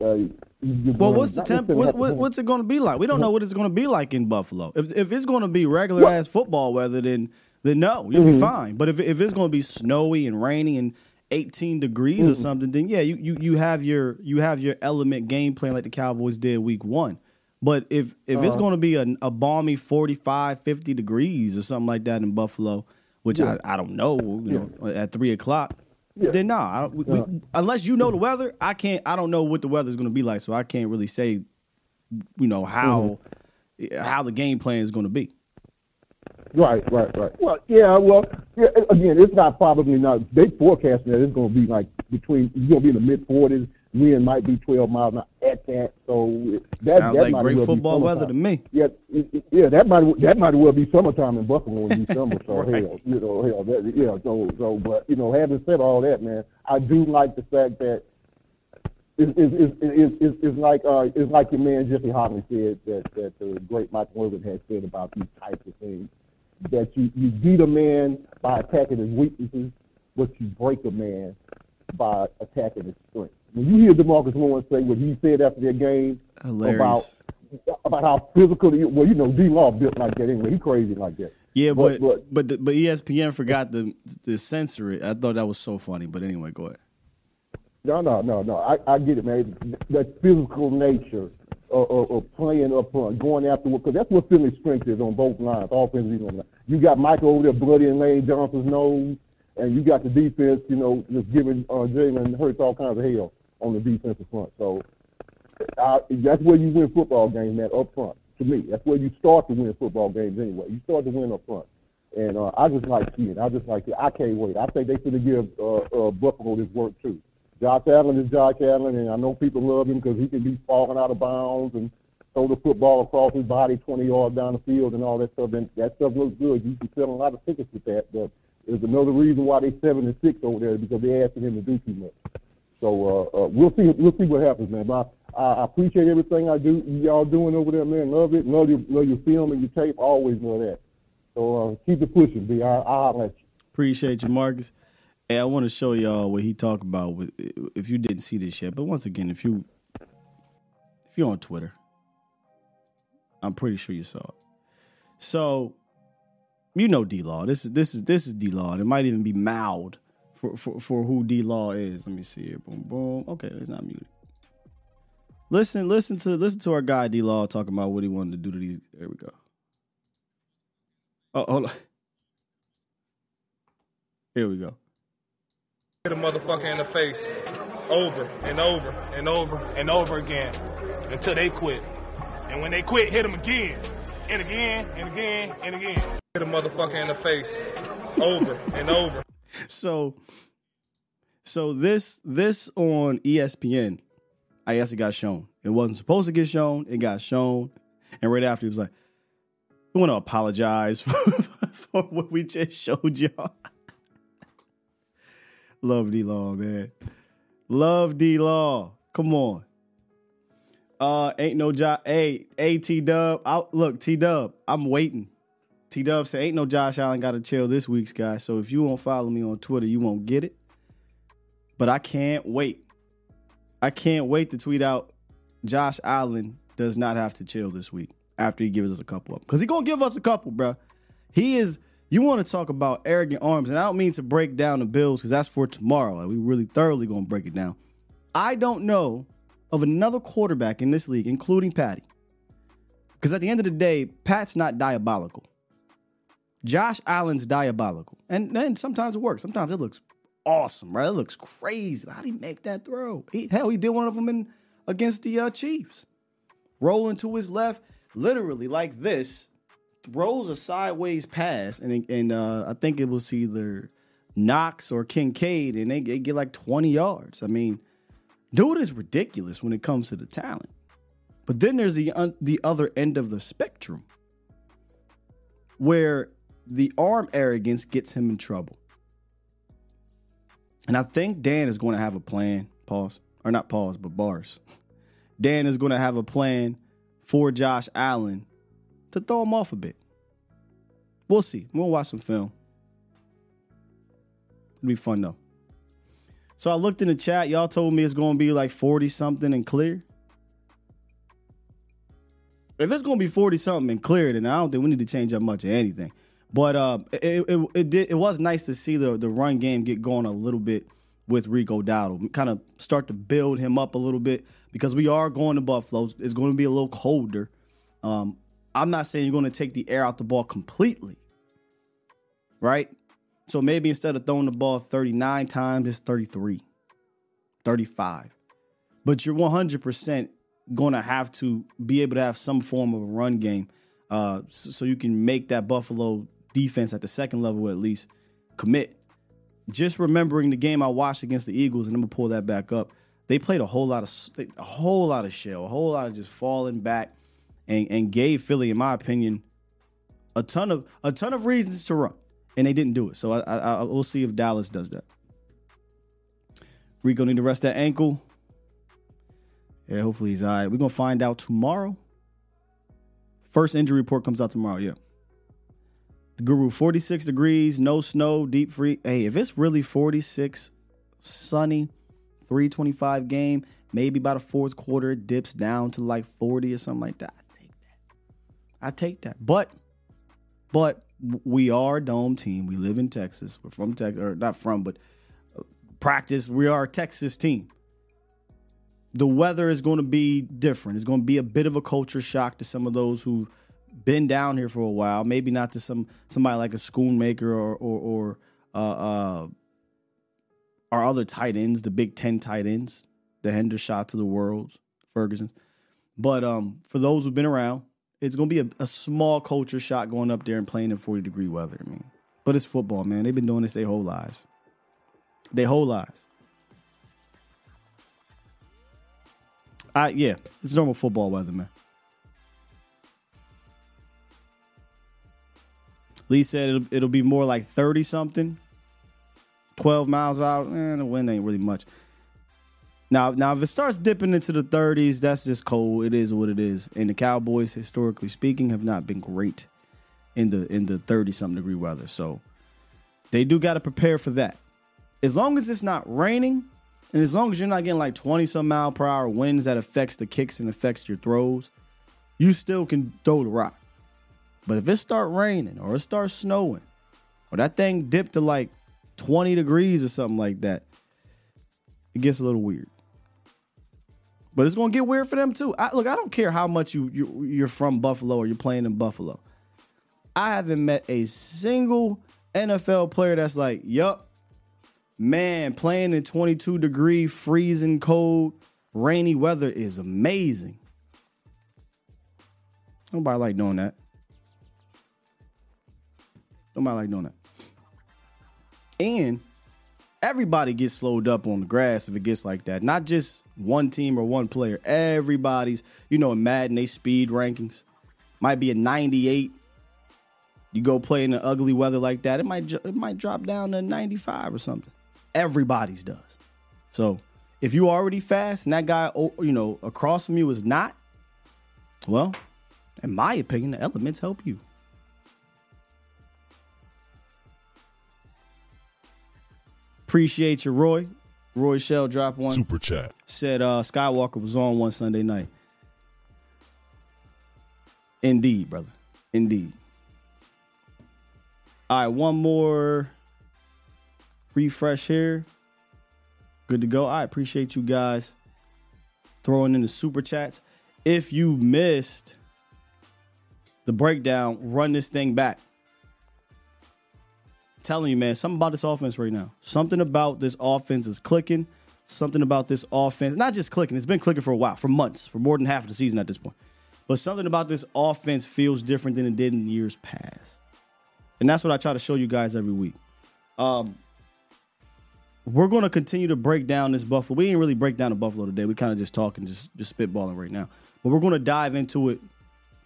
Uh, Well, what's the temp? What, what, what's it going to be like? We don't know what it's going to be like in Buffalo. If if it's going to be regular ass football weather, then then no, you'll Mm-hmm. be fine. But if if it's going to be snowy and rainy and 18 degrees Mm-hmm. or something, then yeah, you, you you have your you have your element game plan like the Cowboys did week one. But if if Uh-huh. it's going to be a, a balmy 45, 50 degrees or something like that in Buffalo, which I, I don't know, you know, at three o'clock, Yeah. then no, I don't, we, we- unless you know the weather, I can't. I don't know what the weather is going to be like, so I can't really say, you know, how Mm-hmm. how the game plan is going to be. Right, right, right. Well, yeah, well, yeah, again, it's not probably not. They forecasting that it's going to be like between you're going to be in the mid 40s. Wind might be 12 miles an hour at that. So that Sounds that like might great well football weather to me. Yeah, it, it- yeah, that might that might well be summertime in Buffalo in December. So Right. hell, you know, hell, that, yeah. So so, but you know, having said all that, man, I do like the fact that it's, it's, it's, it's, it's, it's like uh, it's like your man Jesse Hotley said that that the great Michael Irvin has said about these types of things. That you you beat a man by attacking his weaknesses, but you break a man by attacking his strength. When you hear DeMarcus Lawrence say what he said after their game about Hilarious. about how physical he, well, you know, D Law built like that anyway. He crazy like that. Yeah, but but, but the, but ESPN forgot to to censor it. I thought that was so funny. But anyway, go ahead. No, no, no, no. I, I get it, man. That physical nature of, of, of playing up front, going after because that's what Philly's strength is on both lines, offensive and. You got Michael over there bloody and Lane Johnson's nose, and you got the defense, you know, just giving uh, Jalen Hurts all kinds of hell on the defensive front. So uh, that's where you win football games, man, up front. To me, that's where you start to win football games anyway. You start to win up front. And uh, I just like seeing. it. I just like it. I can't wait. I think they should give uh, uh, Buffalo this work too. Josh Allen is Josh Allen, and I know people love him because he can be falling out of bounds and throw the football across his body 20 yards down the field and all that stuff. And that stuff looks good. You can sell a lot of tickets with that. But there's another reason why they seven and six over there because they're asking him to do too much. So uh, uh, we'll see. We'll see what happens, man. But I, I appreciate everything I do. Y'all doing over there, man. Love it. Love your love your film and your tape. Always love that. So uh, keep it pushing, B. I, I'll let you. Appreciate you, Marcus. Hey, I want to show y'all what he talked about. With if you didn't see this yet, but once again, if you if you're on Twitter, I'm pretty sure you saw it. So you know D Law. This is this is this is D Law. It might even be mild for, for for who D Law is. Let me see here. Boom boom. Okay, it's not muted. Listen, listen to listen to our guy D Law talking about what he wanted to do to these. There we go. Oh, hold on. Here we go. A motherfucker in the face over and over and over and over again until they quit. And when they quit, hit them again and again and again and again. Hit a motherfucker in the face over and over. So, so this this on ESPN, I guess it got shown. It wasn't supposed to get shown. It got shown, and right after he was like, "We want to apologize for, for what we just showed y'all. Love D Law, man. Love D Law. Come on. Uh, ain't no job. Hey, hey, T Dub. Look, T Dub. I'm waiting. T Dub said, "Ain't no Josh Allen got to chill this week's guy." So if you won't follow me on Twitter, you won't get it. But I can't wait. I can't wait to tweet out Josh Allen does not have to chill this week after he gives us a couple of because he gonna give us a couple, bro. He is. You want to talk about arrogant arms, and I don't mean to break down the Bills because that's for tomorrow. Like we really thoroughly gonna break it down. I don't know of another quarterback in this league, including Patty. Because at the end of the day, Pat's not diabolical. Josh Allen's diabolical. And then sometimes it works. Sometimes it looks awesome, right? It looks crazy. How did he make that throw? He, hell, he did one of them in against the uh, Chiefs. Rolling to his left, literally like this, throws a sideways pass, and and uh, I think it was either Knox or Kincaid, and they, they get like 20 yards. I mean, dude is ridiculous when it comes to the talent. But then there's the un- the other end of the spectrum, where the arm arrogance gets him in trouble. And I think Dan is going to have a plan. Pause. Or not pause, but bars. Dan is going to have a plan for Josh Allen to throw him off a bit. We'll see. We'll watch some film. It'll be fun though. So I looked in the chat. Y'all told me it's going to be like 40 something and clear. If it's going to be 40 something and clear, then I don't think we need to change up much of anything. But uh, it, it, it did it was nice to see the the run game get going a little bit with Rico Dowdle, kind of start to build him up a little bit because we are going to Buffalo. It's going to be a little colder. Um, I'm not saying you're going to take the air out the ball completely, right? So maybe instead of throwing the ball 39 times, it's 33, 35. But you're 100% going to have to be able to have some form of a run game uh, so you can make that Buffalo defense at the second level at least commit. Just remembering the game I watched against the Eagles, and I'm gonna pull that back up. They played a whole lot of a whole lot of shell, a whole lot of just falling back, and and gave Philly, in my opinion, a ton of a ton of reasons to run, and they didn't do it. So I, I, I we'll see if Dallas does that. Rico need to rest that ankle. Yeah, hopefully he's all right. We're gonna find out tomorrow. First injury report comes out tomorrow. Yeah. The Guru, 46 degrees, no snow, deep free. Hey, if it's really 46, sunny, 325 game, maybe by the fourth quarter, it dips down to like 40 or something like that. That. I take that. But, but we are a dome team. We live in Texas. We're from Texas, or not from, but practice. We are a Texas team. The weather is going to be different. It's going to be a bit of a culture shock to some of those who've been down here for a while. Maybe not to some somebody like a Schoonmaker or or, or uh, uh, our other tight ends, the Big Ten tight ends, the Hendershot to the world, Ferguson. But um, for those who've been around, it's gonna be a, a, small culture shock going up there and playing in forty degree weather. I mean, but it's football, man. They've been doing this their whole lives. Their whole lives. I yeah, it's normal football weather, man. Lee said it'll, it'll be more like 30 something, 12 miles out. Eh, the wind ain't really much. Now, now if it starts dipping into the 30s, that's just cold. It is what it is. And the Cowboys, historically speaking, have not been great in the in the 30 something degree weather. So they do got to prepare for that. As long as it's not raining, and as long as you're not getting like 20 some mile per hour winds that affects the kicks and affects your throws, you still can throw the rock. But if it start raining or it starts snowing, or that thing dipped to like 20 degrees or something like that, it gets a little weird. But it's gonna get weird for them too. I, look, I don't care how much you, you you're from Buffalo or you're playing in Buffalo. I haven't met a single NFL player that's like, yup, man, playing in 22 degree, freezing cold, rainy weather is amazing. Nobody like doing that. Nobody like doing that. And everybody gets slowed up on the grass if it gets like that. Not just one team or one player. Everybody's, you know, in Madden, they speed rankings might be a 98. You go play in the ugly weather like that, it might it might drop down to 95 or something. Everybody's does. So if you already fast and that guy, you know, across from you is not, well, in my opinion, the elements help you. Appreciate you, Roy. Roy Shell drop one. Super chat. Said uh, Skywalker was on one Sunday night. Indeed, brother. Indeed. All right, one more refresh here. Good to go. I appreciate you guys throwing in the super chats. If you missed the breakdown, run this thing back. Telling you, man, something about this offense right now. Something about this offense is clicking. Something about this offense, not just clicking, it's been clicking for a while, for months, for more than half of the season at this point. But something about this offense feels different than it did in years past. And that's what I try to show you guys every week. Um, we're going to continue to break down this Buffalo. We ain't really break down the Buffalo today. We kind of just talking, just just spitballing right now. But we're going to dive into it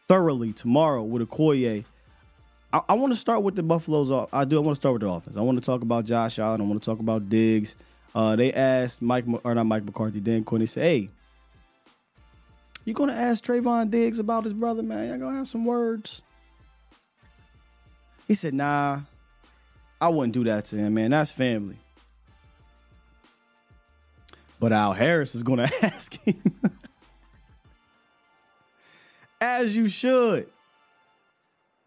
thoroughly tomorrow with Okoye. I, I want to start with the Buffaloes. I do. I want to start with the offense. I want to talk about Josh Allen. I want to talk about Diggs. Uh, they asked Mike or not Mike McCarthy, Dan Quinn. They said, "Hey, you going to ask Trevon Diggs about his brother, man? Y'all gonna have some words?" He said, "Nah, I wouldn't do that to him, man. That's family." But Al Harris is going to ask him, as you should.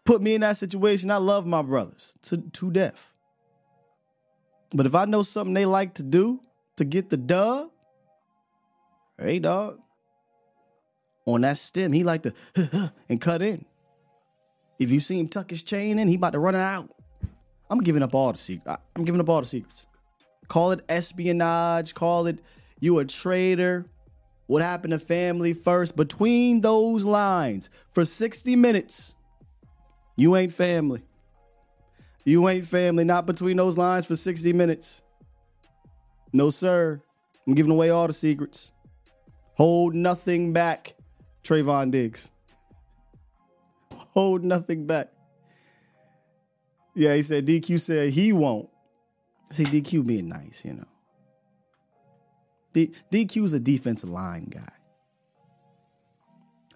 Put me in that situation. I love my brothers to to death. But if I know something they like to do to get the dub, hey dog, on that stem he like to and cut in. If you see him tuck his chain in, he about to run it out. I'm giving up all the secrets. I'm giving up all the secrets. Call it espionage. Call it you a traitor. What happened to family first? Between those lines for 60 minutes, you ain't family. You ain't family. Not between those lines for 60 minutes. No, sir. I'm giving away all the secrets. Hold nothing back, Trevon Diggs. Hold nothing back. Yeah, he said DQ said he won't. See, DQ being nice, you know. D- DQ's a defensive line guy.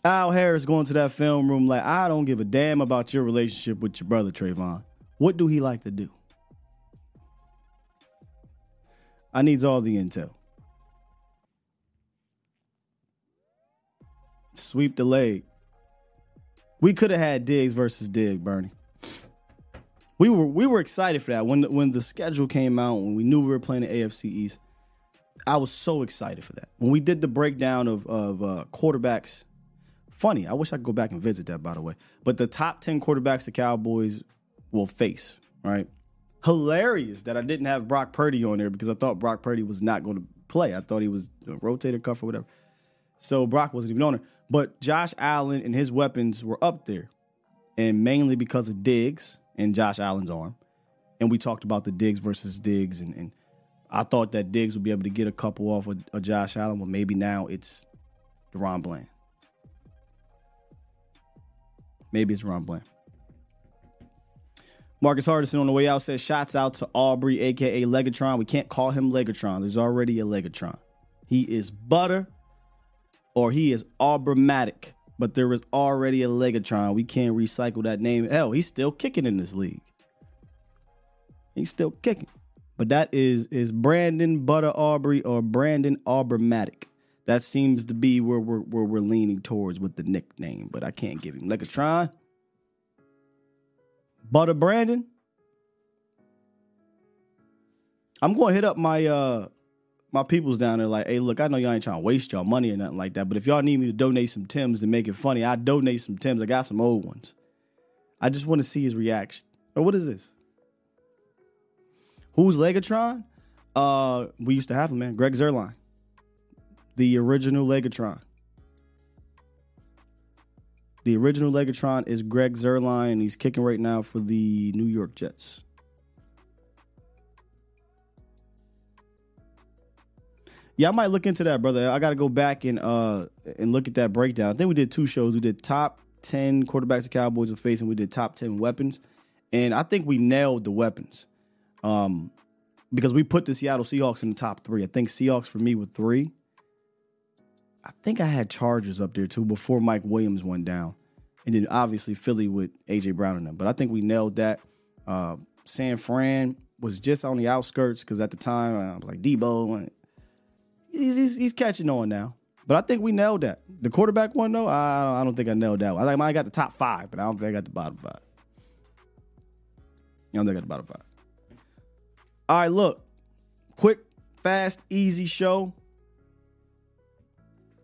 Al Harris going to that film room like, I don't give a damn about your relationship with your brother Trevon. What do he like to do? I needs all the intel. Sweep the leg. We could have had Diggs versus Dig, Bernie. We were we were excited for that when the, when the schedule came out when we knew we were playing the AFC East. I was so excited for that. When we did the breakdown of of uh, quarterbacks, funny. I wish I could go back and visit that by the way. But the top ten quarterbacks the Cowboys will face, right? Hilarious that I didn't have Brock Purdy on there because I thought Brock Purdy was not going to play. I thought he was a rotator cuff or whatever. So Brock wasn't even on there. But Josh Allen and his weapons were up there. And mainly because of Diggs and Josh Allen's arm. And we talked about the Diggs versus Diggs. And, and I thought that Diggs would be able to get a couple off of, of Josh Allen. But maybe now it's DaRon Bland. Maybe it's Ron Bland. Marcus Hardison on the way out says shots out to Aubrey, aka Legatron. We can't call him Legatron. There's already a Legatron. He is butter or he is Aubramatic, but there is already a Legatron. We can't recycle that name. Hell, he's still kicking in this league. He's still kicking. But that is is Brandon Butter Aubrey or Brandon Aubramatic. That seems to be where we're where we're leaning towards with the nickname, but I can't give him Legatron. Butter Brandon. I'm going to hit up my uh my peoples down there like, hey, look, I know y'all ain't trying to waste y'all money or nothing like that, but if y'all need me to donate some Tims to make it funny, I donate some Tims. I got some old ones. I just want to see his reaction. Or what is this? Who's Legatron? Uh, we used to have him, man. Greg Zuerlein, the original Legatron. The original Legatron is Greg Zuerlein, and he's kicking right now for the New York Jets. Yeah, I might look into that, brother. I got to go back and uh and look at that breakdown. I think we did two shows. We did top 10 quarterbacks the Cowboys are facing. We did top 10 weapons. And I think we nailed the weapons. Um, because we put the Seattle Seahawks in the top three. I think Seahawks for me were three. I think I had Chargers up there too before Mike Williams went down. And then obviously Philly with AJ Brown in them. But I think we nailed that. Uh, San Fran was just on the outskirts because at the time I was like Deebo. He's, he's, he's catching on now. But I think we nailed that. The quarterback one, though, I, I don't think I nailed that one. I think I got the top five, but I don't think I got the bottom five. I don't think I got the bottom five. All right, look. Quick, fast, easy show.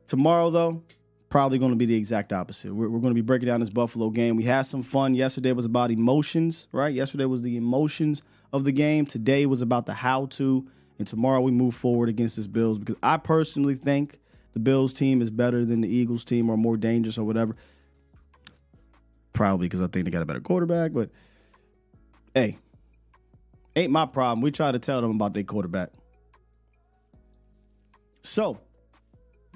Tomorrow, though, probably going to be the exact opposite. We're, we're going to be breaking down this Buffalo game. We had some fun. Yesterday was about emotions, right? Yesterday was the emotions of the game. Today was about the how to. And tomorrow we move forward against this Bills because I personally think the Bills team is better than the Eagles team or more dangerous or whatever. Probably because I think they got a better quarterback, but hey, ain't my problem. We try to tell them about their quarterback. So,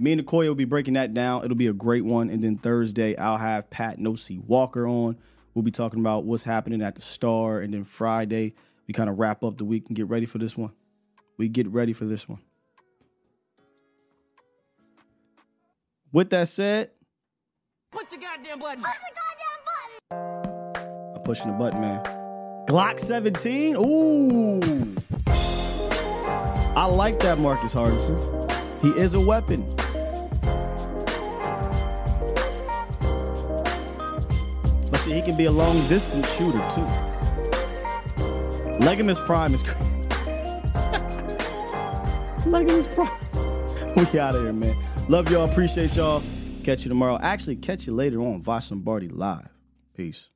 me and Nicoya will be breaking that down. It'll be a great one. And then Thursday, I'll have Pat Nosey Walker on. We'll be talking about what's happening at the Star. And then Friday, we kind of wrap up the week and get ready for this one. We get ready for this one. With that said, push the goddamn button. Push the goddamn button. I'm pushing the button, man. Glock 17. Ooh. I like that, Marcus Hardison. He is a weapon. He can be a long distance shooter too. Legamus Prime is crazy. Legamus Prime. We out of here, man. Love y'all. Appreciate y'all. Catch you tomorrow. Actually, catch you later on Vosh Lombardi Live. Peace.